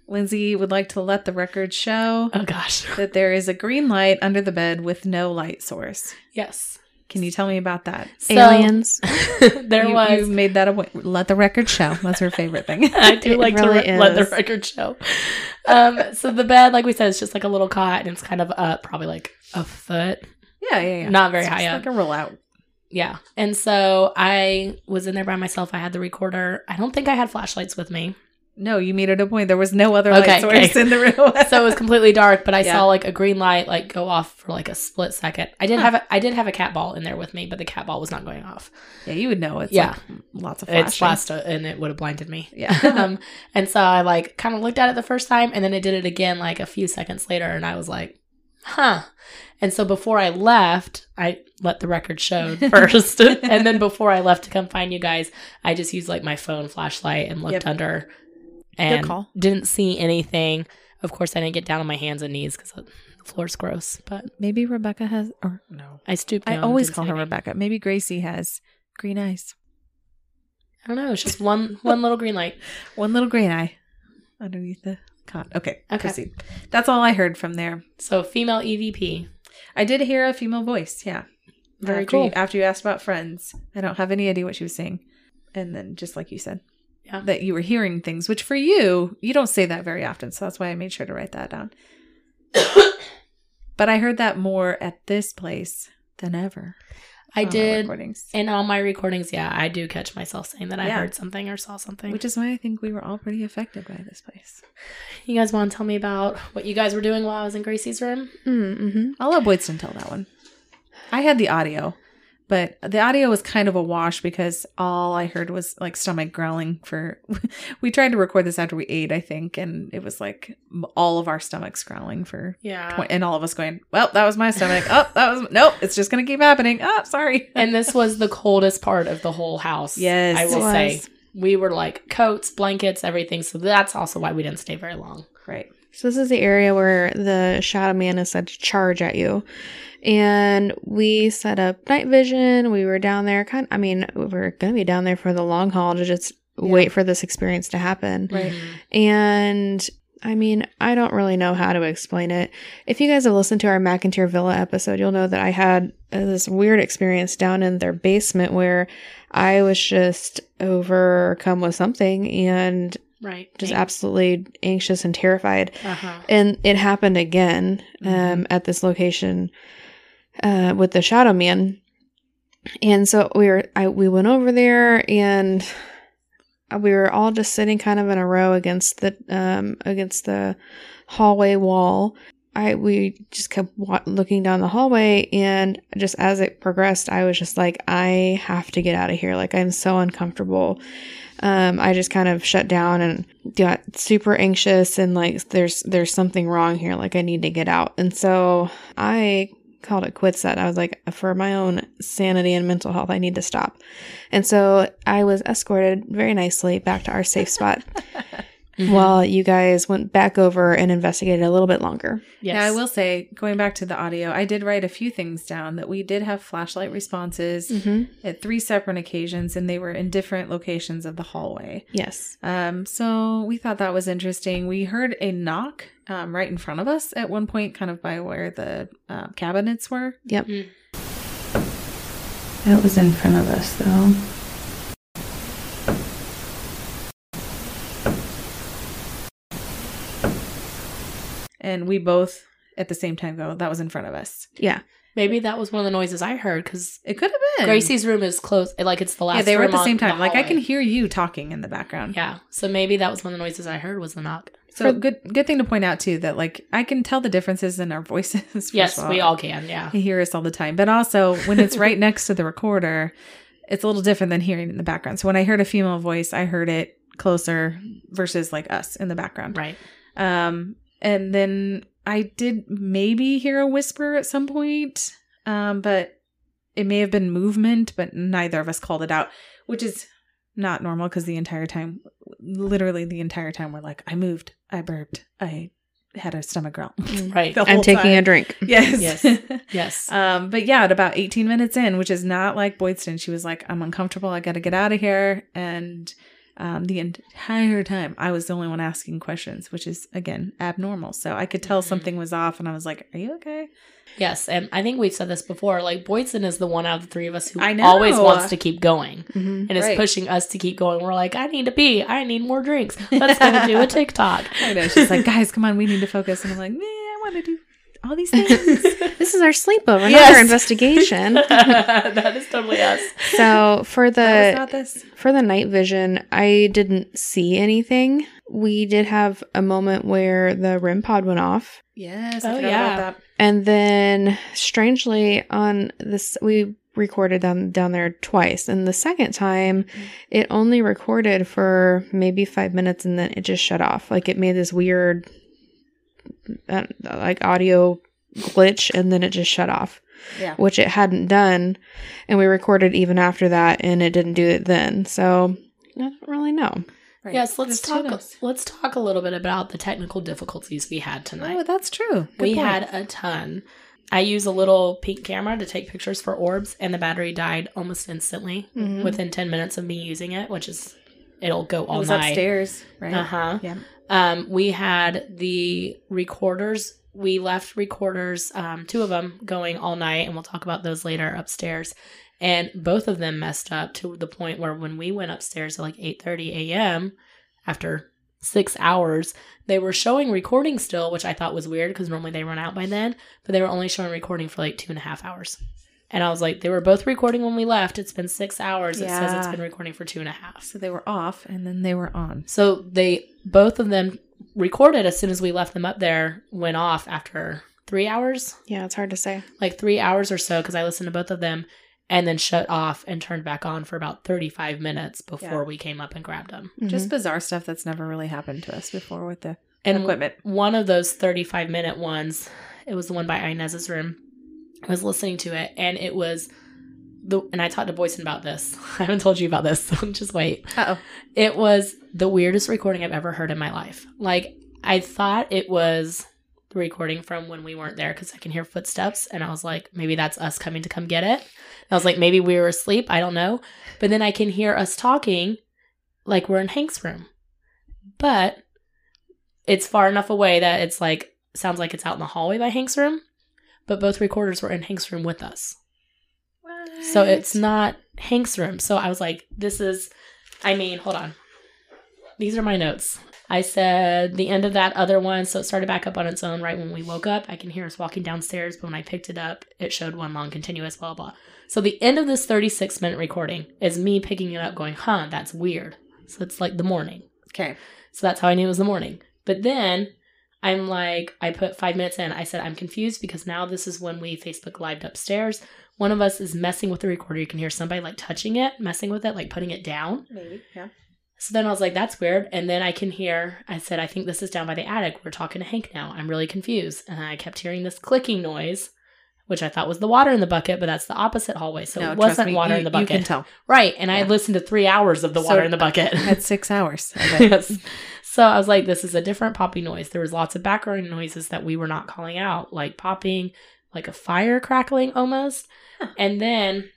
Lindsey would like to let the record show Oh gosh. that there is a green light under the bed with no light source. Yes. Can you tell me about that? So- Aliens. there you, was. you made that a. Let the record show. That's her favorite thing. I do It like really to re- let the record show. Um, so the bed, like we said, is just like a little cot, and it's kind of up, probably like a foot. yeah, yeah, yeah. Not very It's high up. Like a roll out. Yeah. And so I was in there by myself. I had the recorder. I don't think I had flashlights with me. No, you made it a point. There was no other Okay, light source okay. in the room. So it was completely dark, but I Yeah. saw like a green light like go off for like a split second. I did have a, I did have a cat ball in there with me, but the cat ball was not going off. yeah, you would know. It's Yeah. like lots of flashing. It's flashed uh, and it would have blinded me. Yeah. um, and so I like kind of looked at it the first time and then it did it again like a few seconds later and I was like, huh. And so before I left, I let the record show first. and then before I left to come find you guys, I just used like my phone flashlight and looked Yep. under and call. didn't see anything. Of course, I didn't get down on my hands and knees because the floor's gross, but Maybe Rebecca has, or no. I stooped I down. always didn't call her anything. Rebecca. Maybe Gracie has green eyes. I don't know. It's just one one little green light. One little green eye underneath the cot. Okay, Okay. proceed. That's all I heard from there. So female EVP. I did hear a female voice. Yeah. Very after cool. You, after you asked about friends, I don't have any idea what she was saying. And then, just like you said, Yeah. that you were hearing things, which for you, you don't say that very often. So that's why I made sure to write that down. But I heard that more at this place than ever. I did recordings, in all my recordings. Yeah, I do catch myself saying that I Yeah. heard something or saw something. which is why I think we were all pretty affected by this place. you guys want to tell me about what you guys were doing while I was in Gracie's room? Mm-hmm. I'll let Boydson tell that one. I had the audio, but the audio was kind of a wash because all I heard was like stomach growling. For we tried to record this after we ate, I think, and it was like all of our stomachs growling for. Yeah. And all of us going, well, that was my stomach. oh, that was nope. It's just gonna keep happening. Oh, sorry. and this was the coldest part of the whole house. Yes, I will say we were like coats, blankets, everything. So that's also why we didn't stay very long. right. So this is the area where the shadow man is said to charge at you. And we set up night vision. We were down there kind I mean, we were gonna be down there for the long haul to just Yeah. wait for this experience to happen. Right. Mhm. And I mean, I don't really know how to explain it. If you guys have listened to our McIntyre Villa episode, you'll know that I had uh, this weird experience down in their basement where I was just overcome with something and Right. just absolutely anxious and terrified. Uh huh. And it happened again um, Mhm. at this location uh, with the Shadow Man. And so we were, I we went over there, and we were all just sitting kind of in a row against the um, against the hallway wall. I we just kept wa- looking down the hallway, and just as it progressed, I was just like, I have to get out of here. Like I'm so uncomfortable. Um, I just kind of shut down and got super anxious, and like there's there's something wrong here. Like I need to get out, and so I called it quits. That I was like, for my own sanity and mental health, I need to stop. And so I was escorted very nicely back to our safe spot Mm-hmm. while you guys went back over and investigated a little bit longer. Yes. Now I will say, going back to the audio, I did write a few things down that we did have flashlight responses Mm-hmm. at three separate occasions, and they were in different locations of the hallway. Yes. Um, so we thought that was interesting. We heard a knock um, right in front of us at one point, kind of by where the uh, cabinets were. Yep. Mm. That was in front of us, though. And we both at the same time go, that was in front of us. Yeah. Maybe that was one of the noises I heard because It could have been. Gracie's room is close. Like it's the last. Yeah, they were at the same time. like I can hear you talking in the background. Yeah. So maybe that was one of the noises I heard was the knock. So For- good good thing to point out too that like I can tell the differences in our voices. yes, of we all can. Yeah. I hear us all the time. But also when it's right next to the recorder, it's a little different than hearing it in the background. So when I heard a female voice, I heard it closer versus like us in the background. Right. Um and then I did maybe hear a whisper at some point. Um, but it may have been movement, but neither of us called it out, which is not normal because the entire time, literally the entire time, we're like, I moved, I burped, I had a stomach growl. Right. The I'm whole taking a drink. Yes. Yes. Yes. um, but yeah, at about 18 minutes in, which is not like Boydson, she was like, I'm uncomfortable. I got to get out of here. And um, the entire time, I was the only one asking questions, which is, again, abnormal. So I could tell Mhm. something was off. And I was like, Are you okay? yes. And I think we've said this before. Like Boydson is the one out of the three of us who I know. always wants to keep going Mhm. and is Right. pushing us to keep going. We're like, I need to pee. I need more drinks. Let's go do a TikTok. I know. She's like, Guys, come on, we need to focus. And I'm like, Man, I want to do all these things. This is our sleepover, not our investigation. that is totally us. so for the this. for the night vision, I didn't see anything. We did have a moment where the REM pod went off. Yes. Oh, I forgot yeah. about that. And then strangely on this we recorded down down there twice. And the second time mm-hmm. it only recorded for maybe 5 minutes and then it just shut off. Like it made this weird like audio glitch and then it just shut off, Yeah. which it hadn't done. And we recorded even after that and it didn't do it then. So I don't really know. Right. Yes, let's Just talk. Let's talk a little bit about the technical difficulties we had tonight. Oh, that's true. Good we point. had a ton. I use a little pink camera to take pictures for orbs, and the battery died almost instantly Mhm. within ten minutes of me using it, which is it'll go It all was night. upstairs, right? Uh huh. Yeah. Um, we had the recorders. We left recorders, um, two of them going all night, and we'll talk about those later upstairs. And both of them messed up to the point where when we went upstairs at like eight thirty a.m. after six hours, they were showing recording still, which I thought was weird because normally they run out by then, but they were only showing recording for like two and a half hours. And I was like, they were both recording when we left. It's been six hours. It says it's been recording for two and a half. So they were off and then they were on. So they both of them recorded as soon as we left them up there, went off after three hours, Yeah, it's hard to say. like three hours or so, because I listened to both of them, and then shut off and turned back on for about 35 minutes before Yeah. we came up and grabbed them. Just Mhm. bizarre stuff that's never really happened to us before with the And equipment. one of those 35 minute ones, it was the one by Inez's room. I was listening to it, and it was the, and I talked to Boydson about this. I haven't told you about this, so just wait. Oh. It was the weirdest recording I've ever heard in my life. Like, I thought it was the recording from when we weren't there because I can hear footsteps. And I was like, maybe that's us coming to come get it. I was like, maybe we were asleep. I don't know. But then I can hear us talking like we're in Hank's room. But it's far enough away that it's like, sounds like it's out in the hallway by Hank's room. But both recorders were in Hank's room with us. So it's not Hank's room. So I was like, this is, I mean, hold on. These are my notes. I said the end of that other one. So it started back up on its own right when we woke up. I can hear us walking downstairs, but when I picked it up, it showed one long continuous, blah, blah. So the end of this 36 minute recording is me picking it up going, huh, that's weird. So it's like the morning. Okay. So that's how I knew it was the morning. But then I'm like, I put five minutes in. I said, I'm confused because now this is when we Facebook lived upstairs. One of us is messing with the recorder. You can hear somebody like touching it, messing with it, like putting it down. Maybe. Yeah. So then I was like, that's weird. And then I can hear, I said, I think this is down by the attic. We're talking to Hank now. I'm really confused. And I kept hearing this clicking noise, which I thought was the water in the bucket, but that's the opposite hallway. So No, it wasn't me, water you- in the bucket. You can tell. Right. And I listened to three hours of the So- water in the bucket. Had six hours. yes. So I was like, this is a different poppy noise. There was lots of background noises that we were not calling out, like popping, like a fire crackling almost. And then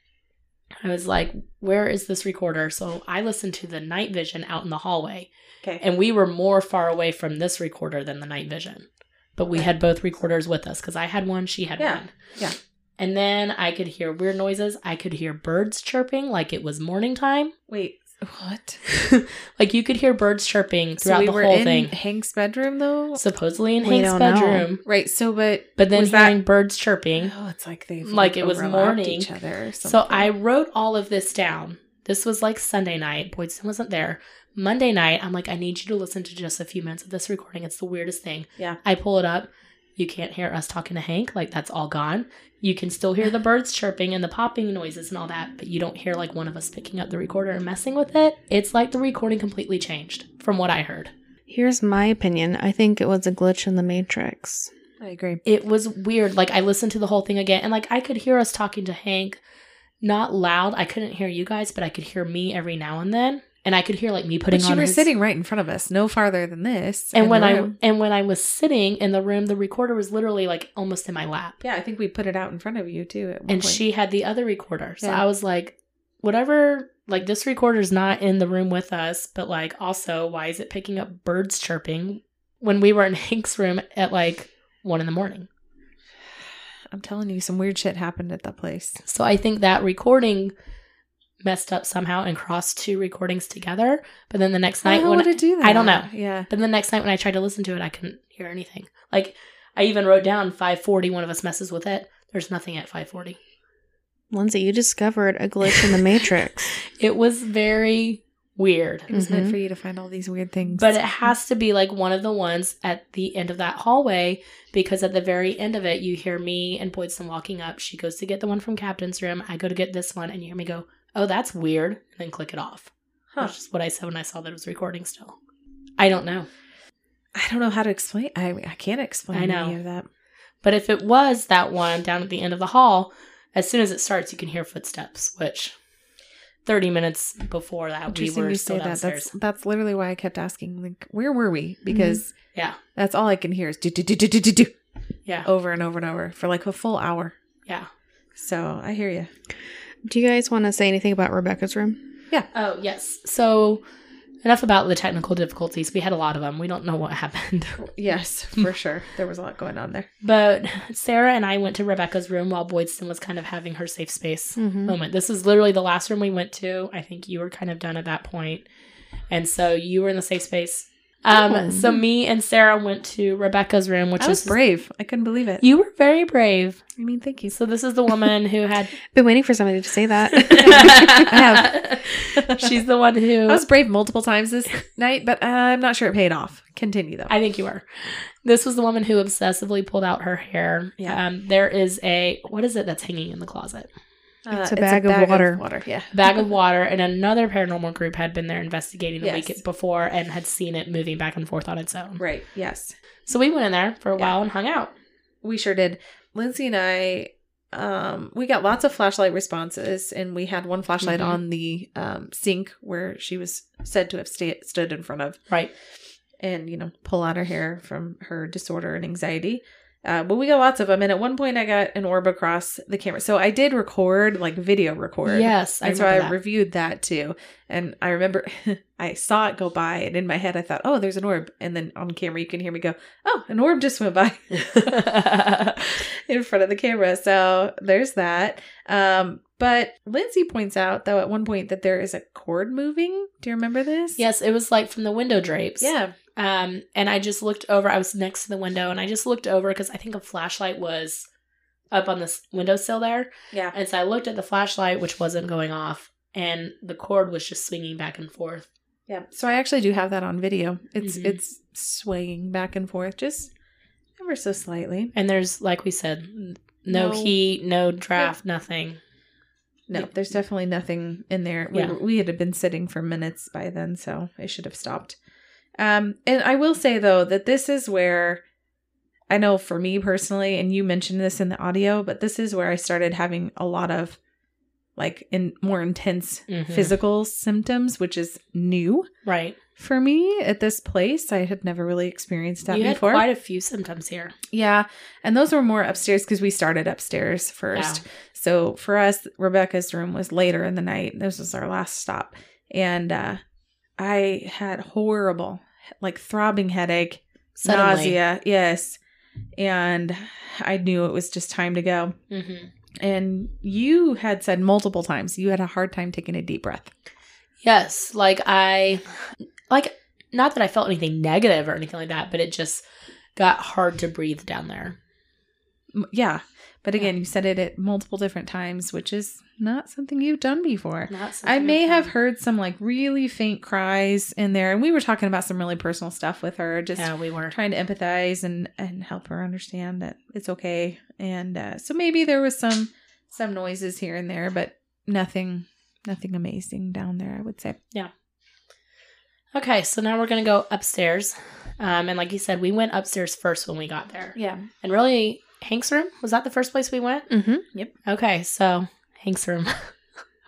I was like, where is this recorder? So I listened to the night vision out in the hallway. Okay. And we were more far away from this recorder than the night vision. But we had both recorders with us because I had one, she had Yeah, one. yeah. And then I could hear weird noises. I could hear birds chirping like it was morning time. Wait. What? like you could hear birds chirping throughout So we the were whole in thing. Hank's bedroom though. Supposedly in We Hank's don't know. bedroom. Right. So, but But then Was that- birds chirping. oh, it's like they Like it was morning. Each other. So. I wrote all of this down This was like Sunday night. Boydson wasn't there. Monday night, I'm like, I need you to listen to just a few minutes of this recording. It's the weirdest thing. Yeah. I pull it up. You can't hear us talking to Hank. Like, that's all gone. You can still hear the birds chirping and the popping noises and all that, but you don't hear like one of us picking up the recorder and messing with it. It's like the recording completely changed from what I heard. Here's my opinion. I think it was a glitch in the matrix. I agree. It was weird. Like, I listened to the whole thing again, and like, I could hear us talking to Hank, not loud. I couldn't hear you guys, but I could hear me every now and then. And I could hear like me putting But you on were his- sitting right in front of us, no farther than this. And when I and when I was sitting in the room, the recorder was literally like almost in my lap. yeah, I think we put it out in front of you too. And point. she had the other recorder. So Yeah. I was like, whatever, like this recorder's not in the room with us, but like also, why is it picking up birds chirping when we were in Hank's room at like one in the morning? I'm telling you, some weird shit happened at that place. So I think that recording messed up somehow and crossed two recordings together. But then the next night hell when it do that? I don't know. Yeah. But then the next night when I tried to listen to it, I couldn't hear anything. Like I even wrote down 540. One of us messes with it. There's nothing at 540. Lindsey, you discovered a glitch in the matrix. It was very weird. It was meant Mhm. for you to find all these weird things. But it has to be like one of the ones at the end of that hallway because at the very end of it, you hear me and Boydson walking up. She goes to get the one from Captain's room. I go to get this one, and you hear me go, "Oh, that's weird," and then click it off. Huh. Which is what I said when I saw that it was recording still. I don't know. I don't know how to explain. I I can't explain I know. any of that. But if it was that one down at the end of the hall, as soon as it starts, you can hear footsteps, which 30 minutes before that, we were still say that. That's that's literally why I kept asking, like, where were we? Mm-hmm. Because Yeah. that's all I can hear is do do do do do do do Yeah. over and over and over for like a full hour. Yeah. So I hear you. Do you guys want to say anything about Rebecca's room? Yeah. Oh, yes. So, enough about the technical difficulties. We had a lot of them. We don't know what happened. Yes, for sure. There was a lot going on there. But Sarah and I went to Rebecca's room while Boydson was kind of having her safe space Mm-hmm. moment. This is literally the last room we went to. I think you were kind of done at that point. And so you were in the safe space. Um, Oh. So me and Sarah went to Rebecca's room, which I was was brave. I couldn't believe it. You were very brave. I mean, thank you. So this is the woman who had. Been waiting for somebody to say that. I She's the one who. I was brave multiple times this night, but I'm not sure it paid off. Continue though. I think you were. This was the woman who obsessively pulled out her hair. Yeah. Um, there is a what is it that's hanging in the closet? Uh, It's a bag of water. water. Yeah. Bag of water, and another paranormal group had been there investigating the Yes. week before and had seen it moving back and forth on its own. Right. Yes. So we went in there for a Yeah. while and hung out. We sure did. Lindsey and I, um, we got lots of flashlight responses, and we had one flashlight Mhm. on the um, sink where she was said to have sta- stood in front of, Right. and you know, pull out her hair from her disorder and anxiety. Uh, but we got lots of them, and at one point I got an orb across the camera, so I did record, like video record. Yes, I and so I that. reviewed that too. And I remember I saw it go by, and in my head I thought, "Oh, there's an orb." And then on camera you can hear me go, "Oh, an orb just went by." in front of the camera. So there's that. Um, but Lindsey points out though at one point that there is a cord moving. Do you remember this? yes, it was like from the window drapes. Yeah. Um, and I just looked over. I was next to the window, and I just looked over because I think a flashlight was up on this windowsill there. Yeah. And so I looked at the flashlight, which wasn't going off, and the cord was just swinging back and forth. Yeah. So I actually do have that on video. It's Mhm. it's swaying back and forth just ever so slightly. And there's, like we said, no, No- heat, no draft, nothing. No, there's definitely nothing in there. We, Yeah. we had been sitting for minutes by then, so I should have stopped. Um, and I will say though that this is where I know for me personally, and you mentioned this in the audio, but this is where I started having a lot of like in more intense Mhm. physical symptoms, which is new Right. for me at this place. I had never really experienced that you before. quite a few symptoms here. yeah, and those were more upstairs because we started upstairs first. So for us, Rebecca's room was later in the night. This was our last stop. And uh I had horrible, like throbbing headache, Suddenly. nausea. Yes. And I knew it was just time to go. hmm And you had said multiple times you had a hard time taking a deep breath. Yes, like I, like not that I felt anything negative or anything like that, but it just got hard to breathe down there. Yeah. But again, you said it at multiple different times, which is not something you've done before. I may have heard some like really faint cries in there. And we were talking about some really personal stuff with her, just Yeah, we were. trying to empathize and, and help her understand that it's okay. And uh, so maybe there was some some noises here and there, but nothing nothing amazing down there, I would say. Yeah. Okay, so now we're gonna go upstairs. Um, and like you said, we went upstairs first when we got there. Yeah. And really, Hank's room was that the first place we went? Mm-hmm. Yep. Okay, so Hank's room.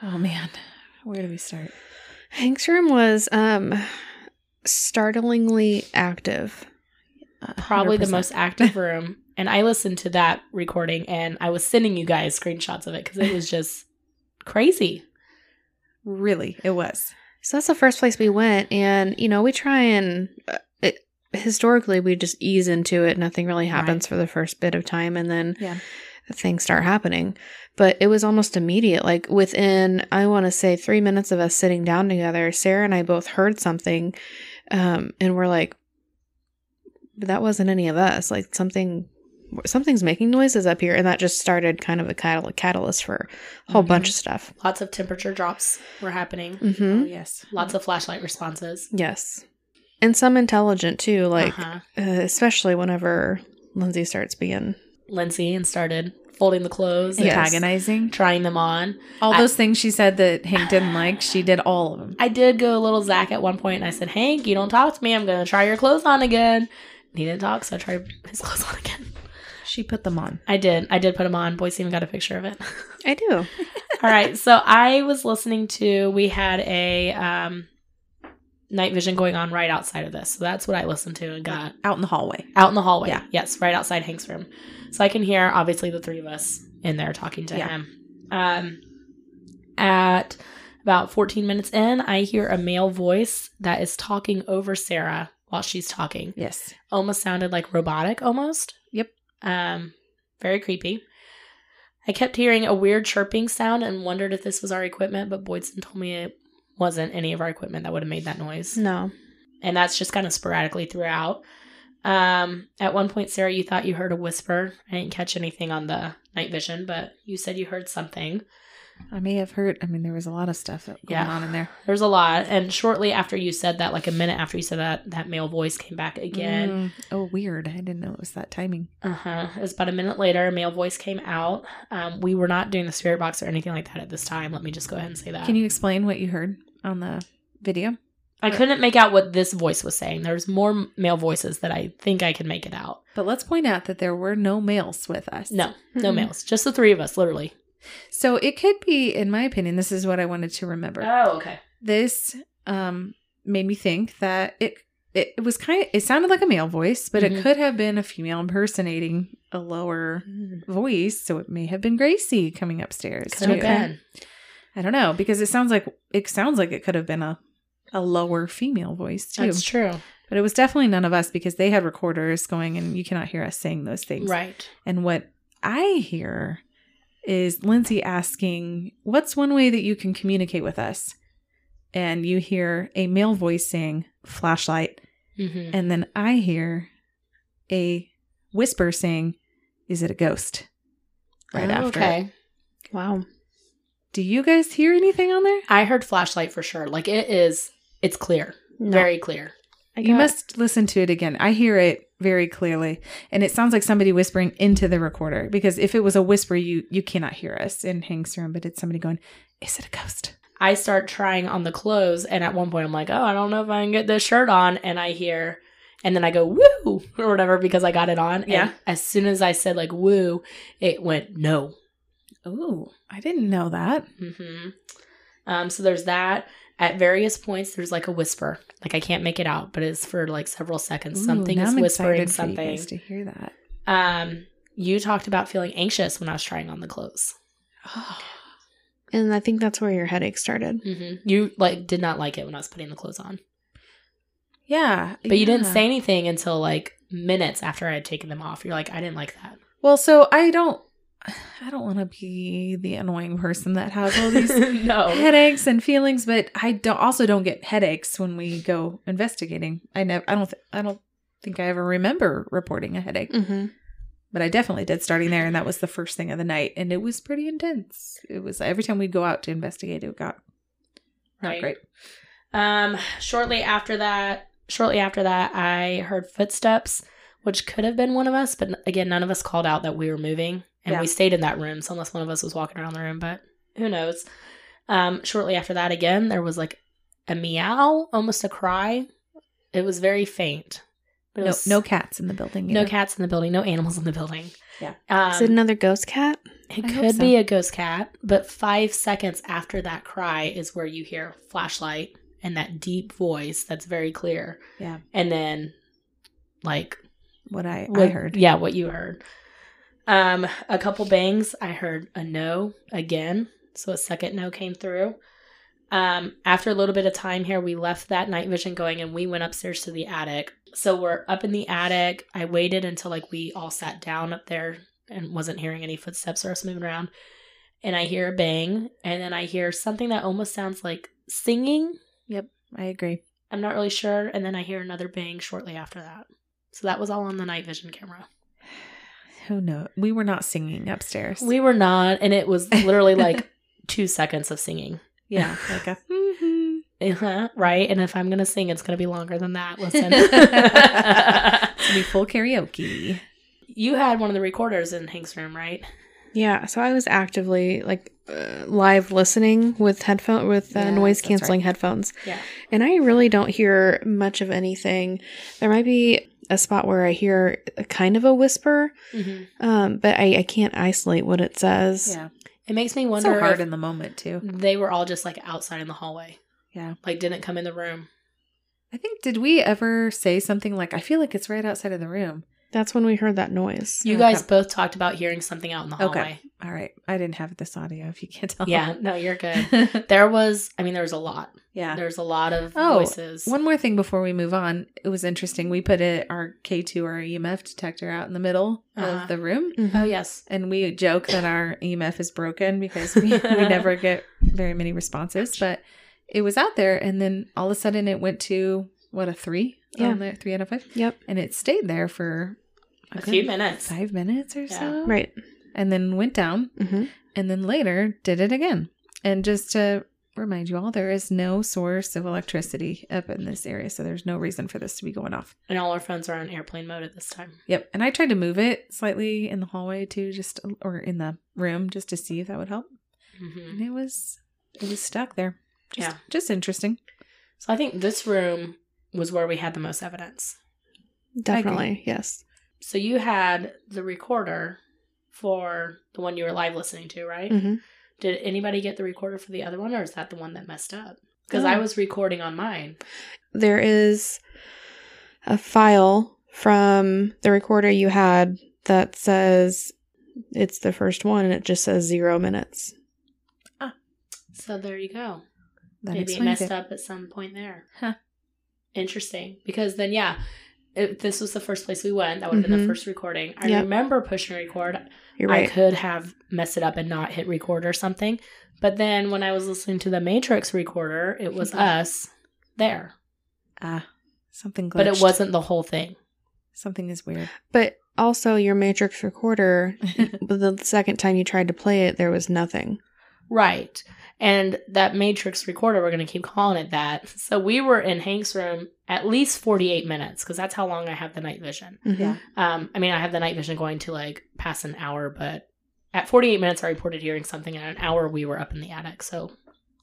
Oh man. Where do we start? Hank's room was um startlingly active. Uh, Probably the most active room. And I listened to that recording, and I was sending you guys screenshots of it because it was just crazy. Really, it was. So that's the first place we went, and you know we try and uh, it, historically we just ease into it. Nothing really happens for the first bit of time, and then Yeah. things start happening. But it was almost immediate. Like within, I want to say, three minutes of us sitting down together, Sarah and I both heard something, um, and we're like, "That wasn't any of us." Like something. Something's making noises up here, and that just started kind of a catal- catalyst for a whole Mhm. bunch of stuff. Lots of temperature drops were happening. Mm-hmm. Oh yes. Lots of flashlight responses. Yes. And some intelligent too, like Uh-huh. uh, especially whenever Lindsey starts being Lindsey and started folding the clothes, and Yes. antagonizing. trying them on. All I- those things she said that Hank didn't like, she did all of them. I did go a little Zak at one point, and I said, "Hank, you don't talk to me. I'm going to try your clothes on again." And he didn't talk, so I tried his clothes on again. She put them on. I did. I did put them on. Boydson even got a picture of it. I do. All right. So I was listening to. We had a um, night vision going on right outside of this. So that's what I listened to and got Out in the hallway. out in the hallway. Yeah. Yes, right outside Hank's room. So I can hear obviously the three of us in there talking to Yeah. him. Um, at about 14 minutes in, I hear a male voice that is talking over Sarah while she's talking. Yes. Almost sounded like robotic, almost. Yep. Um, very creepy. I kept hearing a weird chirping sound and wondered if this was our equipment, but Boydson told me it wasn't any of our equipment that would have made that noise No. and that's just kind of sporadically throughout. Um, at one point, Sarah, you thought you heard a whisper. I didn't catch anything on the night vision, but you said you heard something. I may have heard. I mean, there was a lot of stuff that going Yeah. on in there. There's a lot, and shortly after you said that, like a minute after you said that, that male voice came back again. Mm. Oh, weird. I didn't know it was that timing. Uh huh. It was about a minute later. A male voice came out. Um, we were not doing the spirit box or anything like that at this time. Let me just go ahead and say that. Can you explain what you heard on the video? I couldn't make out what this voice was saying. There's more male voices that I think I can make it out. But let's point out that there were no males with us. No, no Mm-mm. males. Just the three of us, literally. So it could be, in my opinion, this is what I wanted to remember. Oh, okay. this um made me think that it it, it was kind of it sounded like a male voice, but Mhm. it could have been a female impersonating a lower voice. So it may have been Gracie coming upstairs. Could have too. been. I don't know because it sounds like it sounds like it could have been a a lower female voice too. That's true. But it was definitely none of us because they had recorders going and you cannot hear us saying those things. Right. And what I hear is Lindsey asking, What's one way that you can communicate with us? And you hear a male voice saying, Flashlight. Mm-hmm. And then I hear a whisper saying, Is it a ghost? Right after. Oh, Okay. Wow. Do you guys hear anything on there? I heard flashlight for sure. Like it is, it's clear. No. Very clear. You got- must listen to it again. I hear it very clearly. And it sounds like somebody whispering into the recorder because if it was a whisper, you you cannot hear us in Hank's room, but it's somebody going, Is it a ghost? I start trying on the clothes, and at one point I'm like, oh, I don't know if I can get this shirt on. And I hear, and then I go, woo, or whatever, because I got it on. Yeah. And as soon as I said like woo, it went no. Oh, I didn't know that. hmm Um, so there's that. At various points, there's like a whisper. Like I can't make it out, but it's for like several seconds. Something Ooh, now is I'm whispering excited for you something. to hear that. Um, you talked about feeling anxious when I was trying on the clothes. and I think that's where your headache started. hmm You like did not like it when I was putting the clothes on, Yeah, but you didn't say anything until like minutes after I had taken them off. You're like, I didn't like that. Well, so I don't. I don't want to be the annoying person that has all these no. headaches and feelings, but I don't also don't get headaches when we go investigating. I never. I don't. Th- I don't think I ever remember reporting a headache. Mm-hmm. but I definitely did starting there, and that was the first thing of the night, and it was pretty intense. It was every time we'd go out to investigate, it got not Right. great. Um, shortly after that, shortly after that, I heard footsteps, which could have been one of us, but again, none of us called out that we were moving, and Yeah. we stayed in that room. So unless one of us was walking around the room, but who knows? Um, shortly after that, again, there was like a meow, almost a cry. It was very faint. But No, was no cats in the building. no cats in the building, no animals in the building. Yeah. Um, Is it another ghost cat? it I could so. be a ghost cat, but five seconds after that cry is where you hear flashlight and that deep voice that's very clear. Yeah. And then, like, What I, I heard. Yeah, what you heard. Um, a couple bangs. I heard a no again. So a second no came through. Um, after a little bit of time here, we left that night vision going and we went upstairs to the attic. So we're up in the attic. I waited until like we all sat down up there and wasn't hearing any footsteps or us moving around. And I hear a bang, and then I hear something that almost sounds like singing. Yep, I agree. I'm not really sure. And then I hear another bang shortly after that. So that was all on the night vision camera. Who knows? We were not singing upstairs. We were not, and it was literally like two seconds of singing. yeah, like a mhm. Uh-huh, right? And if I'm going to sing, it's going to be longer than that. Listen. It's gonna be full karaoke. you had one of the recorders in Hank's room, right? Yeah, so I was actively like uh, live listening with headphone with uh, Yes, noise canceling right. headphones, Yeah. and I really don't hear much of anything. There might be a spot where I hear a kind of a whisper, Mm-hmm. um, but I, I can't isolate what it says. Yeah, It makes me wonder so hard if in the moment too. they were all just like outside in the hallway. Yeah. Like didn't come in the room. I think did we ever say something like I feel like it's right outside of the room? That's when we heard that noise. You Okay. guys both talked about hearing something out in the hallway. Okay. All right, I didn't have this audio. If you can't tell, Yeah, no, you're good. There was, I mean, there was a lot. yeah. There's a lot of Oh, voices. One more thing before we move on. It was interesting. We put it, our K2 or EMF detector out in the middle Uh-huh. of the room. Mhm. Oh, yes. And we joke that our EMF is broken because we, we never get very many responses. But it was out there. And then all of a sudden it went to, what, a three? Yeah. On there, three out of five. Yep. And it stayed there for A good few minutes. Five minutes or Yeah. so. Right. And then went down. hmm and then later did it again. And just to remind you all, there is no source of electricity up in this area, so there's no reason for this to be going off. And all our phones are on airplane mode at this time. Yep. And I tried to move it slightly in the hallway too, just or in the room, just to see if that would help. hmm And it was it was stuck there. Just, Yeah. Just interesting. So I think this room was where we had the most evidence. Definitely. Yes. So you had the recorder for the one you were live listening to, right? hmm Did anybody get the recorder for the other one, or is that the one that messed up? Because I Oh. was recording on mine. There is a file from the recorder you had that says it's the first one and it just says zero minutes. Ah, so there you go. That Maybe it messed it. up at some point there. Huh. Interesting. Because then, yeah, if this was the first place we went, that would have been the Mhm. first recording. I Yep. remember pushing record. You're right. I could have messed it up and not hit record or something. But then when I was listening to the Matrix recorder, it was Mhm. us there. Ah, something glitched. But it wasn't the whole thing. Something is weird. But also, your Matrix recorder, the second time you tried to play it, there was nothing. Right. And that Matrix recorder, we're going to keep calling it that. So we were in Hank's room at least 48 minutes because that's how long I have the night vision. Mhm. Yeah. Um, I mean, I have the night vision going to like past an hour, but at 48 minutes, I reported hearing something. At an hour, we were up in the attic. So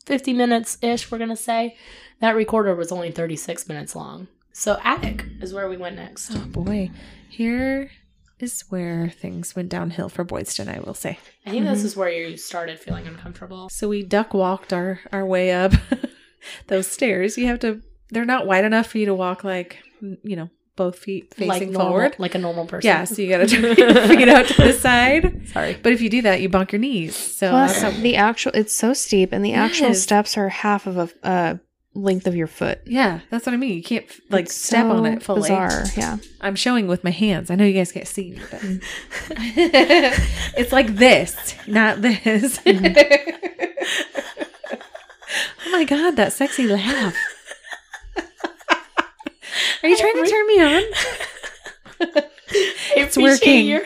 50 minutes ish, we're going to say. That recorder was only 36 minutes long. So, attic is where we went next. Oh boy. Here is where things went downhill for Boydson, I will say. I think this Mhm. is where you started feeling uncomfortable. So we duck walked our, our way up those stairs. You have to, they're not wide enough for you to walk like, you know, both feet facing like normal, forward. like a normal person. Yeah, so you got to turn your feet out to the side. Sorry. But if you do that, you bonk your knees. So Plus, that's the actual, it's so steep, and the actual Yes. steps are half of a uh, length of your foot. yeah, that's what I mean. You can't like It's step on so it fully. Bizarre. Yeah. I'm showing with my hands. I know you guys can't see me, but mm. it's like this, not this. Mm. oh my god, that sexy laugh. Are you trying to turn me on? It's working. Your,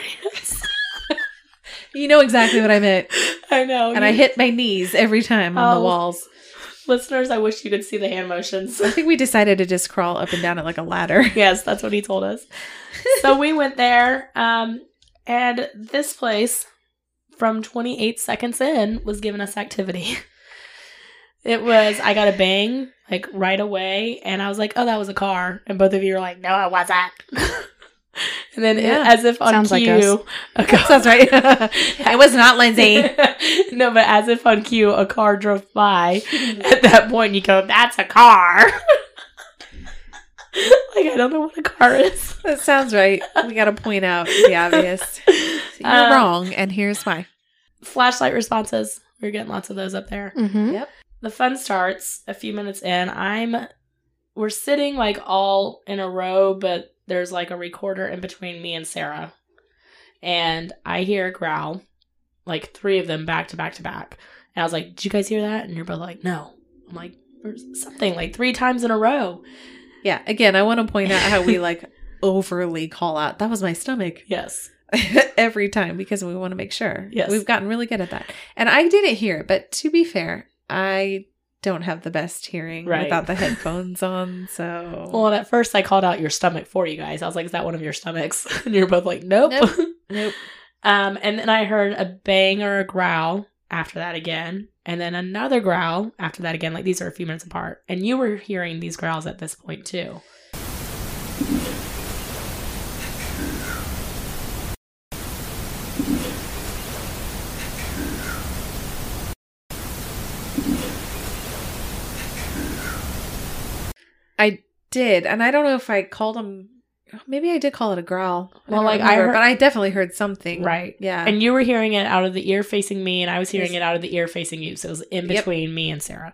You know exactly what I meant. I know. And I hit my knees every time on the walls. Listeners. I wish you could see the hand motions. I think we decided to just crawl up and down it like a ladder. yes, that's what he told us. so we went there, um, and this place, from 28 seconds in, was giving us activity. It was, I got a bang, like right away, and I was like, oh, that was a car. And both of you were like, no, it wasn't. and then, Yeah. as if on Sounds like cue, a car. That's right. I was not Lindsey. no, but as if on cue, a car drove by. At that point, you go, that's a car. like, I don't know what a car is. That sounds right. We got to point out the obvious. You're Uh, wrong, and here's why. Flashlight responses. We're getting lots of those up there. Mm-hmm. Yep. The fun starts a few minutes in. I'm, we're sitting like all in a row, but there's like a recorder in between me and Sarah. And I hear a growl, like three of them back to back to back. And I was like, Did you guys hear that? And you're both like, No. I'm like, There's something like three times in a row. Yeah. Again, I want to point out how we like overly call out. That was my stomach Yes. every time because we want to make sure. Yes. We've gotten really good at that. And I didn't hear it, but to be fair, I don't have the best hearing Right. without the headphones on. So Well, at first I called out your stomach for you guys. I was like, Is that one of your stomachs? And you're both like, Nope. Nope. nope. Um, and then I heard a bang or a growl after that again, and then another growl after that again. Like these are a few minutes apart, and you were hearing these growls at this point too. I did, and I don't know if I called them. Maybe I did call it a growl. Well, don't like, I heard- but I definitely heard something. Right. Yeah. And you were hearing it out of the ear facing me, and I was hearing it out of the ear facing you. So it was in Yep. between me and Sarah.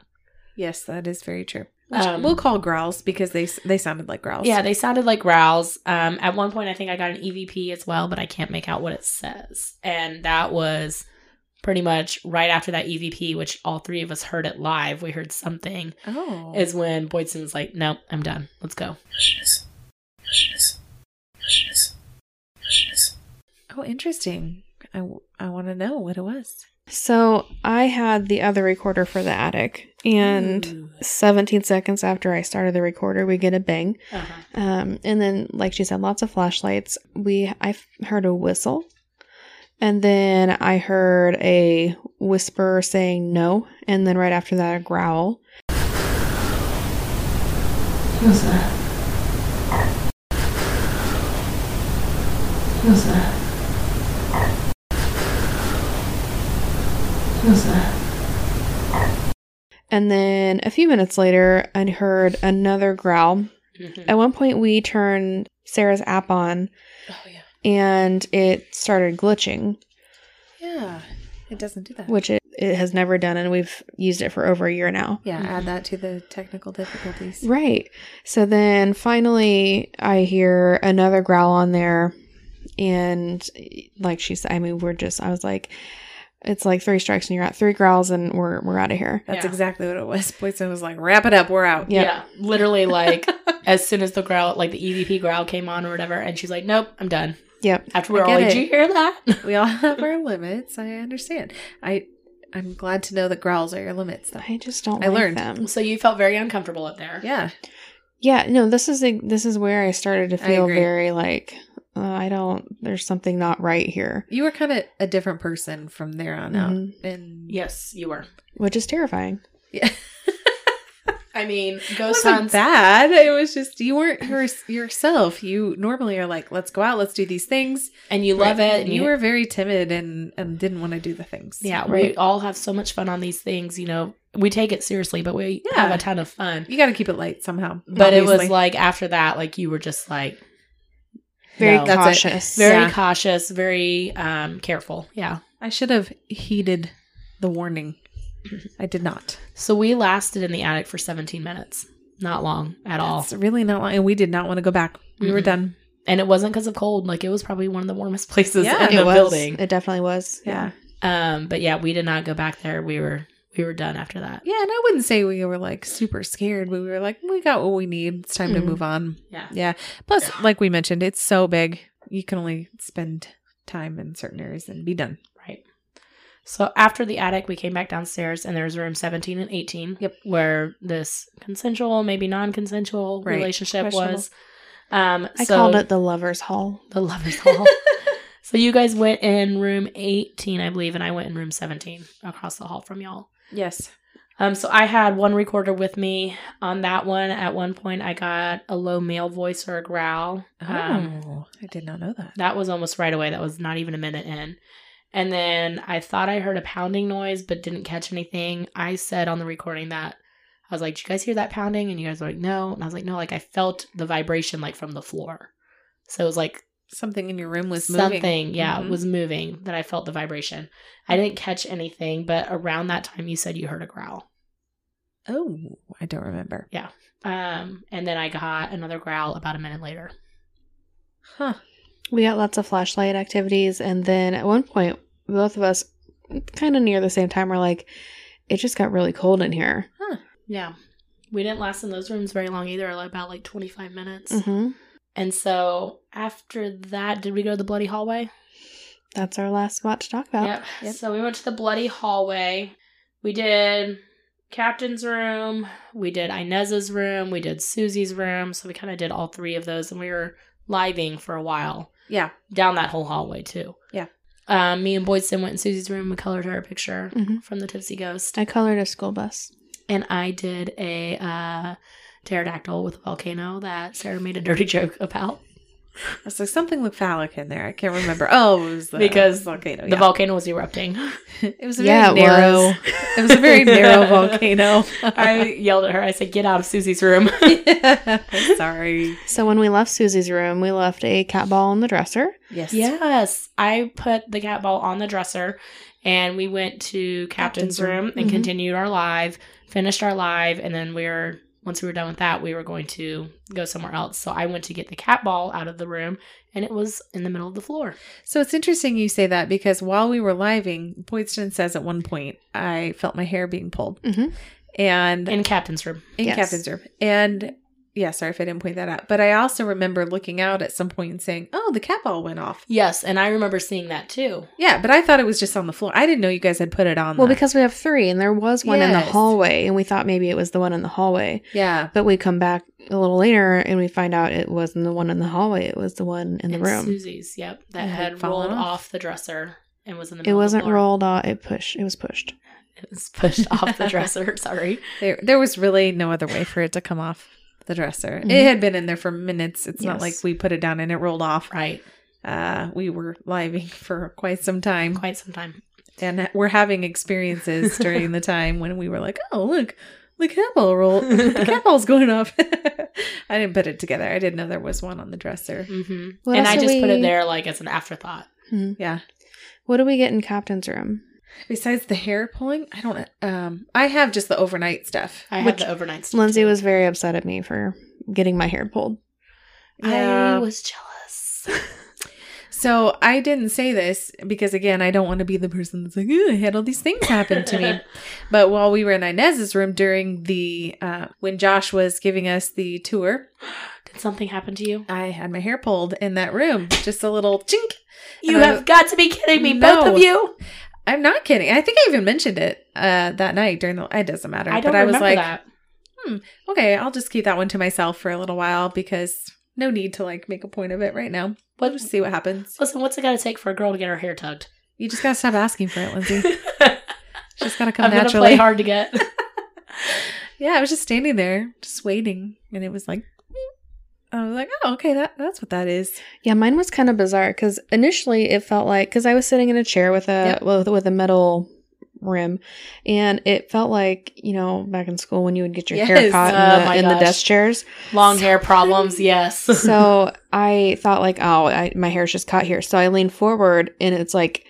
yes, that is very true. Which Um, we'll call growls because they they sounded like growls. Yeah, they sounded like growls. Um, at one point, I think I got an EVP as well, but I can't make out what it says. And that was pretty much right after that EVP, which all three of us heard it live. We heard something. Oh. Is when Boydson was like, "No, I'm done. Let's go." oh, interesting. I, I want to know what it was. So I had the other recorder for the attic, and Ooh. 17 seconds after I started the recorder, we get a bang. Uh-huh. Um, and then, like she said, lots of flashlights. We I f- heard a whistle, and then I heard a whisper saying no, and then right after that, a growl. Who's that? Who's that? Who's that? And then a few minutes later, I heard another growl. Mm-hmm. At one point, we turned Sarah's app on, Oh yeah. And it started glitching, Yeah. It doesn't do that. which it, it has never done, and we've used it for over a year now. yeah, Mhm. add that to the technical difficulties. Right. So then finally, I hear another growl on there. And like she said, I mean, we're just, I was like, it's like three strikes and you're out, three growls and we're, we're out of here. That's Yeah. exactly what it was. Boydson was like, wrap it up, we're out. Yep. Yeah. Literally, like as soon as the growl, like the EVP growl came on or whatever, and she's like, "Nope, I'm done." Yep. After we I were all like, "Did you hear that?" We all have our limits. I understand. I I'm glad to know that growls are your limits though. I just don't I like learned. them. so you felt very uncomfortable up there. Yeah. Yeah. No, this is, a, this is where I started to feel very like, uh, I don't, there's something not right here, You were kind of a different person from there on out. Mhm. And Yes, you were. which is terrifying. yeah. I mean, ghost wasn't hunts. bad. It was just you weren't your, yourself. You normally are like, let's go out, let's do these things. and you love it. And you were very timid and and didn't want to do the things. Yeah, we Right. all have so much fun on these things. You know, we take it seriously, but we Yeah. have a ton of fun. You got to keep it light somehow. But it was like after that, like you were just like Very No. That's it. cautious. very Yeah. cautious, very um careful. Yeah. I should have heeded the warning. I did not. So we lasted in the attic for 17 minutes. Not long at all. It's really not long, and we did not want to go back. We were Mhm. done. And it wasn't because of cold. Like it was probably one of the warmest places Yeah. in the was. building. It definitely was. Yeah. Um, but yeah, we did not go back there. We were we were done after that. Yeah, and I wouldn't say we were like super scared, but we were like, we got what we need. It's time Mhm. to move on. Yeah. Yeah. Plus, like we mentioned, it's so big. You can only spend time in certain areas and be done. So after the attic, we came back downstairs, and there's room 17 and 18. Yep. Where this consensual, maybe non-consensual Right. relationship was. Um, I so- called it the lovers' hall. the lovers' hall. so you guys went in room 18, I believe, and I went in room 17 across the hall from y'all. Yes. Um, so I had one recorder with me on that one. At one point, I got a low male voice or a growl. Um, Oh, I did not know that. that was almost right away. That was not even a minute in. And then I thought I heard a pounding noise, but didn't catch anything. I said on the recording that I was like, "Did you guys hear that pounding?" And you guys were like, "No." And I was like, "No." Like I felt the vibration like from the floor. So it was like Something in your room was moving. something, yeah, Mhm. was moving. That I felt the vibration. I didn't catch anything, but around that time, you said you heard a growl. Oh, I don't remember. Yeah. Um, and then I got another growl about a minute later. Huh. We got lots of flashlight activities, and then at one point, both of us, kind of near the same time, were like, "It just got really cold in here." Yeah. We didn't last in those rooms very long either, about like 25 minutes. hmm And so after that, did we go to the bloody hallway? That's our last spot to talk about. Yep. Yep. So we went to the bloody hallway. We did Captain's room. We did Inez's room. We did Susie's room. So we kind of did all three of those, and we were living for a while Yeah. down that whole hallway too. Yeah. Um, me and Boydson went in Susie's room. We colored her a picture hmm from the Tipsy Ghost, I colored a school bus. and I did a uh, pterodactyl with a volcano that Sarah made a dirty joke about. I was like, something looked phallic in there. I can't remember. Oh, it was the Because volcano. The volcano was erupting. it was a Yeah, very it narrow. was. It was a very narrow volcano. I yelled at her. I said, "Get out of Susie's room." Sorry. So when we left Susie's room, we left a cat ball on the dresser. Yes. yes, I put the cat ball on the dresser, and we went to Captain's, Captain's room. room and Mhm. continued our live. Finished our live, and then we were once we were done with that, we were going to go somewhere else. So I went to get the cat ball out of the room, and it was in the middle of the floor. So it's interesting you say that because while we were living, Boydson says at one point, I felt my hair being pulled. hmm And In Captain's room. in Yes. Captain's room. And yeah, sorry if I didn't point that out. But I also remember looking out at some point and saying, Oh, the cat ball went off. Yes, and I remember seeing that too. Yeah, but I thought it was just on the floor. I didn't know you guys had put it on. Well, the- because we have three, and there was one in the Yes. hallway, and we thought maybe it was the one in the hallway. yeah, But we come back a little later, and we find out it wasn't the one in the hallway; it was the one in the And room. Susie's, yep, that It had had fallen rolled off. off. the dresser and was in the. It middle of the wasn't floor. rolled off; it pushed. It was pushed. It was pushed off the dresser. Sorry. there there was really no other way for it to come off the dresser. Mhm. It had been in there for minutes. It's not like we put it down and it rolled off. Right. Uh, we were living for quite some time, Quite some time. and we're having experiences during the time when we were like, "Oh, look, the cat ball roll, the cat ball's going off." I didn't put it together. I didn't know there was one on the dresser. hmm and I just put it there like as an afterthought. Yeah. What do we get in Captain's room? Besides the hair pulling, I don't. Um, I have just the overnight stuff. I Which had the overnight. stuff, Lindsey too. was very upset at me for getting my hair pulled. I was jealous. So I didn't say this because again, I don't want to be the person that's like, "Ooh, I had all these things happen to me. but while we were in Inez's room during the uh, when Josh was giving us the tour, Did something happen to you? I had my hair pulled in that room, just a little chink. You And I- have got to be kidding me, No. both of you. I'm not kidding. I think I even mentioned it uh, that night during the. It doesn't matter. I don't but I was remember like, that. okay, I'll just keep that one to myself for a little while because no need to like make a point of it right now. We'll What? just see what happens. Listen, what's it got to take for a girl to get her hair tugged? You just gotta stop asking for it, Lindsey. Just gotta come I'm naturally. gonna play hard to get. Yeah, I was just standing there, just waiting, and it was like, I was like, oh, okay, that that's what that is. Yeah, mine was kind of bizarre because initially it felt like because I was sitting in a chair with a Yep. with, with a metal rim, and it felt like you know back in school when you would get your hair Yes. caught Oh in, the, in the desk chairs. Long hair problems, yes. so I thought like, oh, I, my hair's just caught here. So I leaned forward, and it's like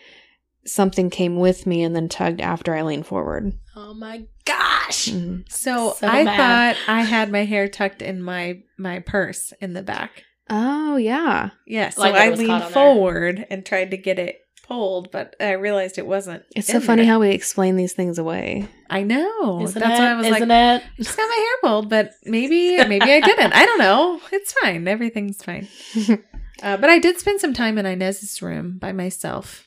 something came with me and then tugged after I leaned forward. oh my gosh. Mhm. So, So I mad. thought I had my hair tucked in my my purse in the back. Oh yeah, Yeah, so Like I leaned on there. forward and tried to get it pulled, but I realized it wasn't. it's so funny there. how we explain these things away. I know. Isn't That's it? why I was Isn't like, it? I just got my hair pulled, but maybe maybe I didn't. I don't know. It's fine. Everything's fine. Uh, but I did spend some time in Inez's room by myself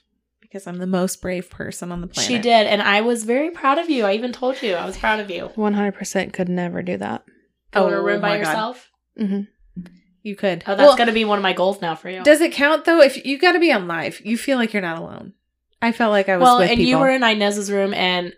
because I'm the most brave person on the planet. She did, and I was very proud of you. I even told you I was proud of you. 100% could never do that. Go in a Oh room by my God. yourself. hmm You could. Oh, that's Well, gonna be one of my goals now for you. Does it count though? If you got to be on live, you feel like you're not alone. I felt like I was well, with and people. you were in Inez's room, and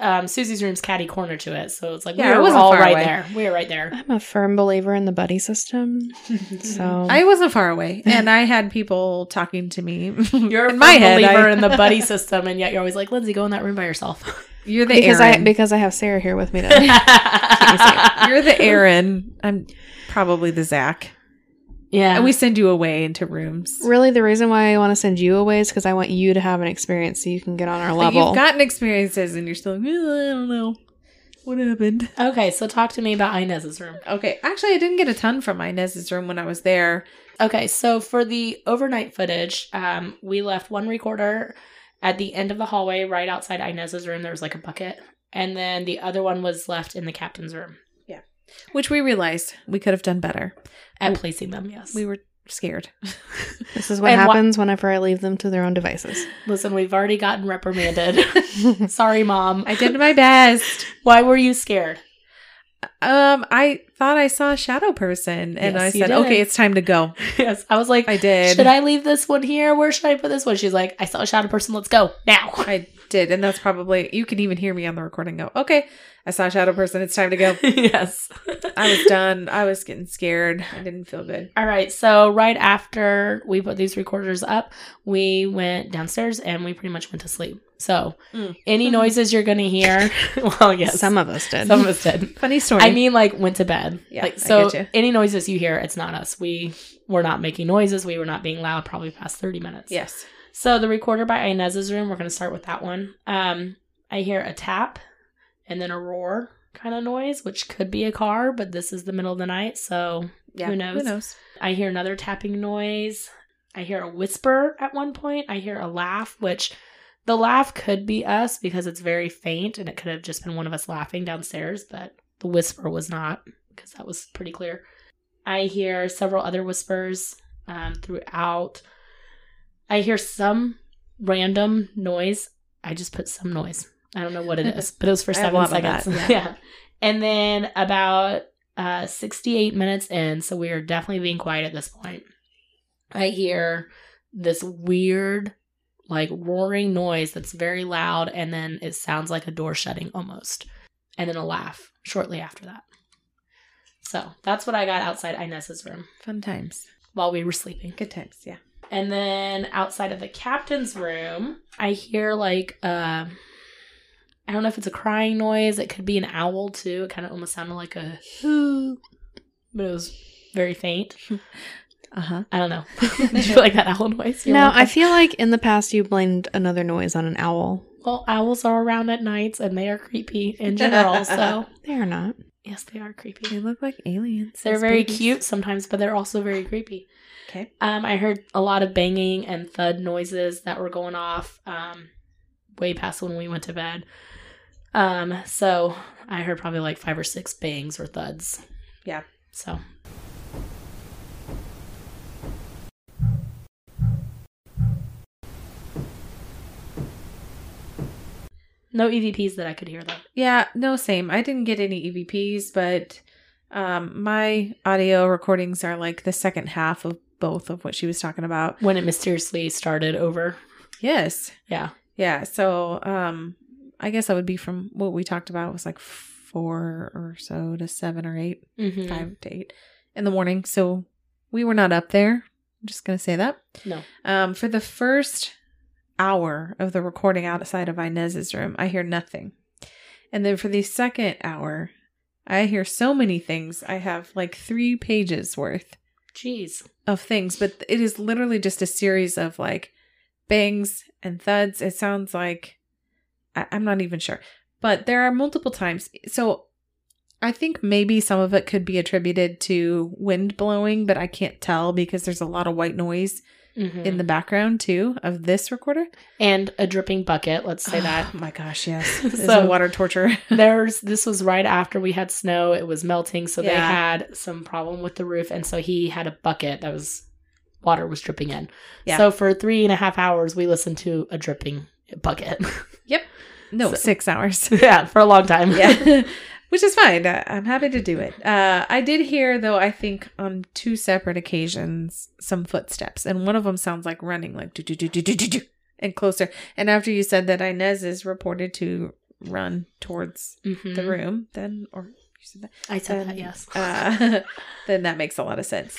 um, Susie's room's catty corner to it, so it's like Yeah, we it were wasn't right away. there. We were right there. I'm a firm believer in the buddy system. So I wasn't far away, and I had people talking to me. You're a in my head. believer I- in the buddy system, and yet you're always like, Lindsey, go in that room by yourself. you're the because I because I have Sarah here with me to you're the Aaron. I'm probably the Zak, yeah, and we send you away into rooms. Really, the reason why I want to send you away is because I want you to have an experience so you can get on our But level. You've gotten experiences, and you're still. like, "Eh, I don't know what happened. okay. So talk to me about Inez's room. Okay, actually, I didn't get a ton from Inez's room when I was there. Okay, so for the overnight footage, um, we left one recorder at the end of the hallway, right outside Inez's room. There was like a bucket, and then the other one was left in the captain's room Yeah. Which we realized we could have done better. At placing them. Yes, We were scared. this is what And happens whenever I leave them to their own devices. Listen, we've already gotten reprimanded. Sorry, mom. I did my best. Why were you scared? Um, I thought I saw a shadow person, and Yes, I said, "Okay, it's time to go." yes, I was like, I did. should I leave this one here? Where should I put this one? She's like, I saw a shadow person. Let's go now. I did, and that's probably you can even hear me on the recording. Go, okay, I saw a shadow person. It's time to go. yes. I was done. I was getting scared. I didn't feel good. All right. So right after we put these recorders up, we went downstairs and we pretty much went to sleep. So Mm. any noises you're gonna hear, well, yes, Some of us did. some of us did. Funny story. I mean, like went to bed. Yeah, Like I so, get you. any noises you hear, it's not us. We were not making noises. We were not being loud. Probably past thirty minutes. yes. So the recorder by Inez's room, we're going to start with that one. Um, I hear a tap and then a roar kind of noise, which could be a car, but this is the middle of the night, so Yeah. Who knows? Who knows? I hear another tapping noise. I hear a whisper at one point. I hear a laugh, which the laugh could be us because it's very faint and it could have just been one of us laughing downstairs, but the whisper was not because that was pretty clear. I hear several other whispers um, throughout. I hear some random noise. I just put some noise. I don't know what it is, but it was for seven seconds. yeah. yeah. And then about uh, 68 minutes in, so we are definitely being quiet at this point. I hear this weird, like roaring noise that's very loud, and then it sounds like a door shutting almost, and then a laugh shortly after that. So that's what I got outside Inez's room Fun times. while we were sleeping. Good times. Yeah. And then outside of the captain's room, I hear like uh I don't know if it's a crying noise. It could be an owl too. It kind of almost sounded like a hoo, but it was very faint. Uh huh. I don't know. Did you feel like that owl noise? You're no, welcome. I feel like in the past you blamed another noise on an owl. well, owls are around at nights and they are creepy in general. so They are not. yes, they are creepy. They look like aliens. They're very babies. cute sometimes, but they're also very creepy. Okay. Um, I heard a lot of banging and thud noises that were going off um, way past when we went to bed. Um, so I heard probably like five or six bangs or thuds. Yeah. So no EVPs that I could hear though. Yeah, no, same. I didn't get any EVPs, but um, my audio recordings are like the second half of both of what she was talking about. When it mysteriously started over. Yes. Yeah. Yeah. So um, I guess that would be from what we talked about was like four or so to seven or 8 Mhm. five to eight in the morning. So we were not up there. I'm just going to say that. No. Um, for the first hour of the recording outside of Inez's room, I hear nothing. And then for the second hour, I hear so many things. I have like three pages worth Jeez. of things, but it is literally just a series of like bangs and thuds. It sounds like I- I'm not even sure, but there are multiple times. So I think maybe some of it could be attributed to wind blowing, but I can't tell because there's a lot of white noise Mhm. in the background too of this recorder. and a dripping bucket. Let's say that. Oh my gosh, yes. This is So- water torture. There's this was right after we had snow. It was melting, so they had some problem with the roof, and so he had a bucket that was water was dripping in. Yeah. So for three and a half hours, we listened to a dripping bucket. Yep. No, So- six hours. yeah, for a long time. yeah. Which is fine. I- I'm happy to do it. Uh, I did hear, though, I think on two separate occasions, some footsteps. And one of them sounds like running, like do, do, do, do, do, do, do, and closer. And after you said that Inez is reported to run towards Mhm. the room, then, or you said that, I said then, that, yes. uh, then that makes a lot of sense.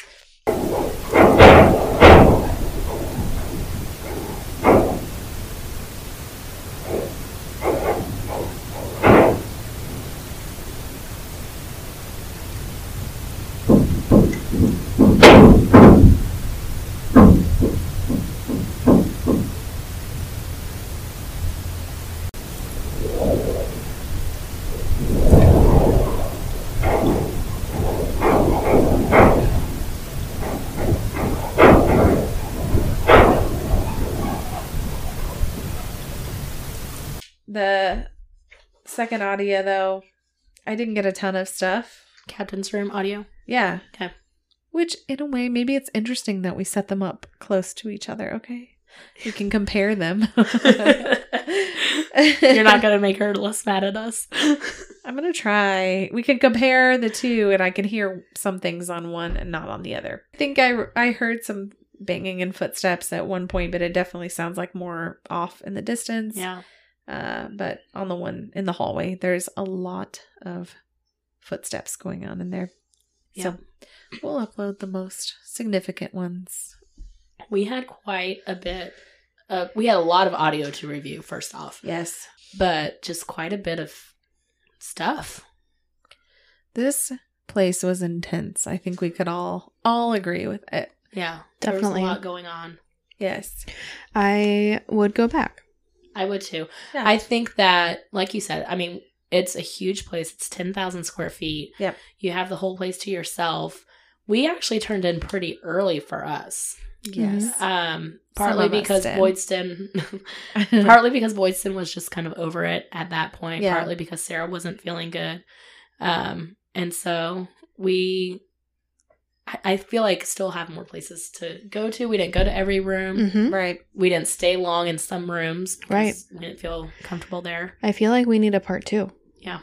The second audio, though, I didn't get a ton of stuff. Captain's room audio. Yeah. Okay. Which, in a way, maybe it's interesting that we set them up close to each other, okay? We can compare them. You're not going to make her less mad at us. I'm going to try. We can compare the two, and I can hear some things on one and not on the other. I think I, I heard some banging and footsteps at one point, but it definitely sounds like more off in the distance. yeah. Uh, but on the one in the hallway, there's a lot of footsteps going on in there. So we'll upload the most significant ones. We had quite a bit. Uh, we had a lot of audio to review, first off, Yes. but just quite a bit of stuff. This place was intense. I think we could all all agree with it. Yeah. Definitely. There was a lot going on. Yes. I would go back. I would too. Yeah. I think that, like you said, I mean, it's a huge place. It's 10,000 square feet. Yep. You have the whole place to yourself. We actually turned in pretty early for us. yes. Um, partly because did. Boydson, partly because Boydson was just kind of over it at that point. Yeah. Partly because Sarah wasn't feeling good. Um, and so we, I, I feel like still have more places to go to. We didn't go to every room. hmm right. We didn't stay long in some rooms. Right. We didn't feel comfortable there. I feel like we need a part two, Yeah.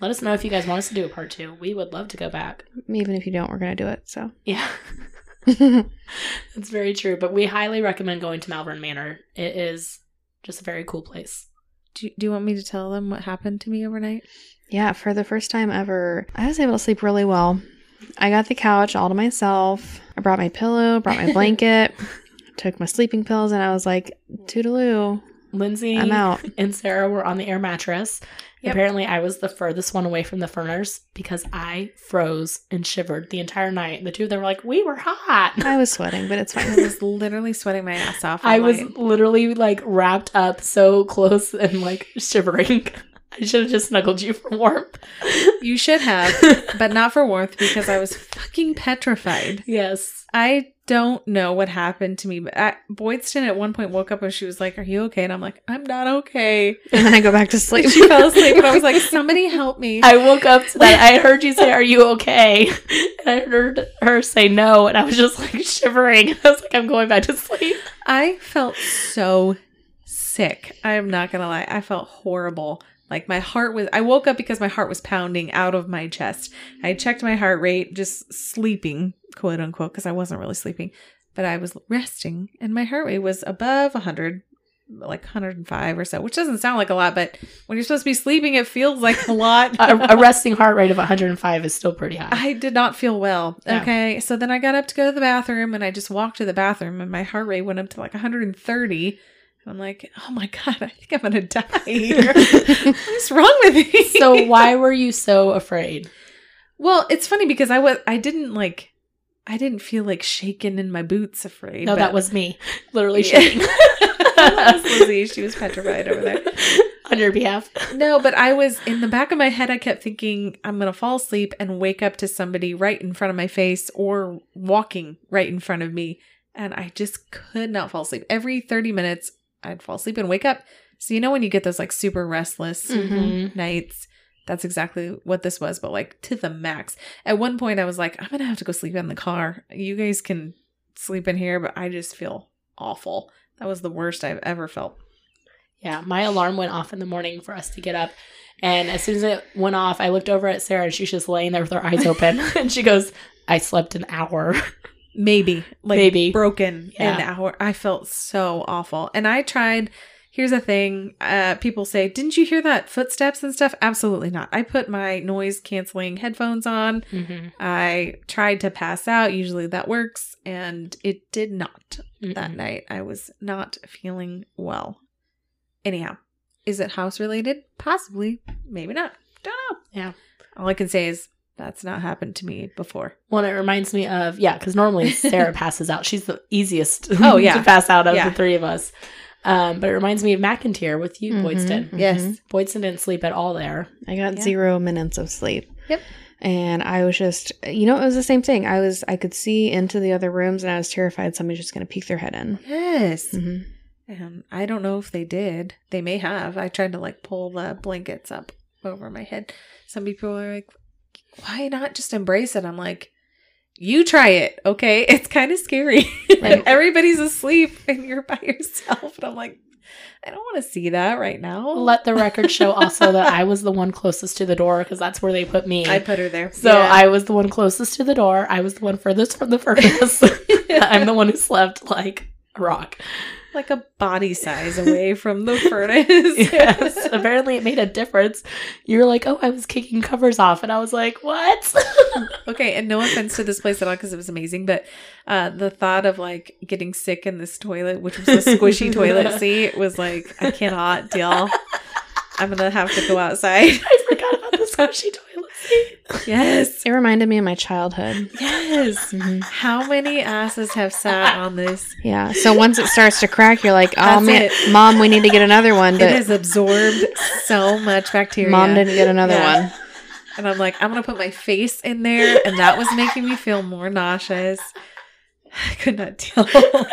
Let us know if you guys want us to do a part two. We would love to go back. even if you don't. We're gonna do it. So. Yeah, that's very true. But we highly recommend going to Malvern Manor. It is just a very cool place. Do, do you want me to tell them what happened to me overnight? Yeah, for the first time ever, I was able to sleep really well. I got the couch all to myself. I brought my pillow, brought my blanket, took my sleeping pills, and I was like, toodaloo, Lindsey I'm out. and Sarah were on the air mattress. Yep. Apparently, I was the furthest one away from the furners because I froze and shivered the entire night. The two of them were like, "We were hot." I was sweating, but it's fine. I was literally sweating my ass off. I all was literally like wrapped up so close and like shivering. I should have just snuggled you for warmth. You should have, but not for warmth because I was fucking petrified. yes. I don't know what happened to me, but I, Boydson at one point woke up and she was like, "Are you okay?" And I'm like, "I'm not okay." and then I go back to sleep. She fell asleep, and I was like, "Somebody help me!" I woke up to that. I heard you say, "Are you okay?" And I heard her say no, and I was just like shivering. I was like, "I'm going back to sleep." I felt so sick. I'm not gonna lie. I felt horrible. Like my heart was I woke up because my heart was pounding out of my chest. I checked my heart rate, just sleeping, quote unquote, because I wasn't really sleeping, but I was resting and my heart rate was above 100, like 105 or so, which doesn't sound like a lot, but when you're supposed to be sleeping, it feels like a lot. A, a resting heart rate of 105 is still pretty high. I did not feel well. Okay. So then I got up to go to the bathroom and I just walked to the bathroom and my heart rate went up to like 130. I'm like, oh my God, I think I'm going to die. What's wrong with me? so why were you so afraid? Well, it's funny because I was, I didn't like, I didn't feel like shaken in my boots afraid. No, but- that was me, literally shaking that was Lizzie. She was petrified over there. on your behalf. No, but I was in the back of my head. I kept thinking I'm gonna fall asleep and wake up to somebody right in front of my face or walking right in front of me, and I just could not fall asleep. Every 30 minutes, I'd fall asleep and wake up. So you know when you get those like super restless Mhm. nights. That's exactly what this was, but like to the max. At one point, I was like, I'm gonna have to go sleep in the car. You guys can sleep in here, but I just feel awful. That was the worst I've ever felt. Yeah, my alarm went off in the morning for us to get up. And as soon as it went off, I looked over at Sarah and she's just laying there with her eyes open. and she goes, I slept an hour. Maybe. Like Maybe. broken an Yeah. hour. I felt so awful. And I tried here's a thing. Uh people say, Didn't you hear that footsteps and stuff? Absolutely not. I put my noise canceling headphones on. Mm-hmm. I tried to pass out. Usually that works, and it did not that Mm-mm. night. I was not feeling well. Anyhow, is it house related? Possibly. Maybe not. Don't know. Yeah. All I can say is that's not happened to me before. Well, it reminds me of, yeah, because normally Sarah passes out. She's the easiest Oh, yeah. to pass out of Yeah. the three of us. Um, but it reminds me of McIntyre with you, Mhm. Boydson. Mhm. Yes. Boydson didn't sleep at all there. I got Yeah. zero minutes of sleep. Yep. And I was just, you know, it was the same thing. I was, I could see into the other rooms, and I was terrified somebody's just going to peek their head in. Yes. hmm And I don't know if they did. They may have. I tried to like pull the blankets up over my head. Some people are like, why not just embrace it? I'm like, you try it, okay? It's kind of scary. Right. Everybody's asleep and you're by yourself. And I'm like, I don't want to see that right now. Let the record show also that I was the one closest to the door because that's where they put me. I put her there. so Yeah. I was the one closest to the door. I was the one furthest from the furnace. I'm the one who slept like a rock. Like a body size away from the furnace. yes. Apparently, it made a difference. You were like, "Oh, I was kicking covers off," and I was like, "What?" Okay, and no offense to this place at all because it was amazing, but uh, the thought of like getting sick in this toilet, which was a squishy toilet seat, was like I cannot deal. I'm gonna have to go outside. I forgot squishy toilet seat. Yes, It reminded me of my childhood. yes. hmm How many asses have sat on this? Yeah. So once it starts to crack, you're like, oh, man, it. mom, we need to get another one. It But has absorbed so much bacteria. mom didn't get another Yeah. one. And I'm like, I'm gonna put my face in there, and that was making me feel more nauseous. I could not deal.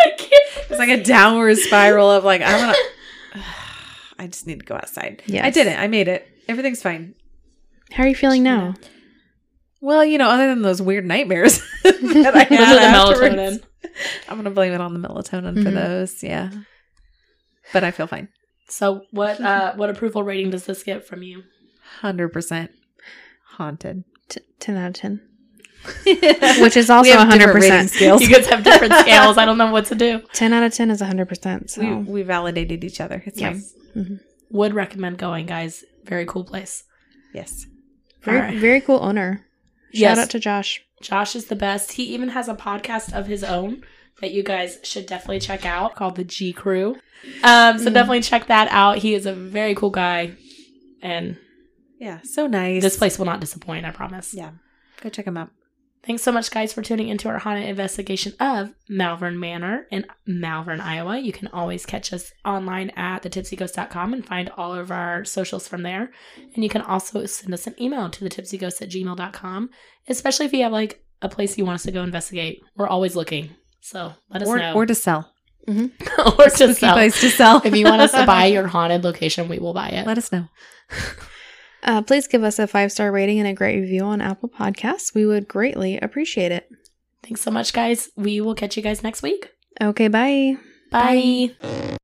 It's like a downward spiral of like I'm gonna. I just need to go outside. Yes. I did it. I made it. Everything's fine. How are you feeling now? Well, you know, other than those weird nightmares that I had the melatonin. I'm gonna blame it on the melatonin for Mhm. those. Yeah, but I feel fine. So, what uh, what approval rating does this get from you? Hundred percent haunted. T- 10 out of 10. Which Which is also 100%. scales. You guys have different scales. I don't know what to do. 10 out of 10 is 100%. So. we, we validated each other. It's fine. Yes. Mhm. Would recommend going, guys. Very cool place. Yes. Very, All right. very cool owner. Shout Yes. out to Josh. Josh is the best. He even has a podcast of his own that you guys should definitely check out called the G Crew. Um, so Mm. definitely check that out. He is a very cool guy, and Yeah. So nice. this place will not disappoint. I promise. Yeah. Go check him out. Thanks so much, guys, for tuning into our haunted investigation of Malvern Manor in Malvern, Iowa. You can always catch us online at thetipsyghost.com and find all of our socials from there. And you can also send us an email to thetipsyghost at gmail.com, especially if you have like a place you want us to go investigate. We're always looking. So let us Or, know. or to sell. Mm-hmm. or to sell. to sell. If you want us to buy your haunted location, we will buy it. let us know. Uh, please give us a five star rating and a great review on Apple Podcasts. We would greatly appreciate it. Thanks so much, guys. We will catch you guys next week. Okay, bye. Bye.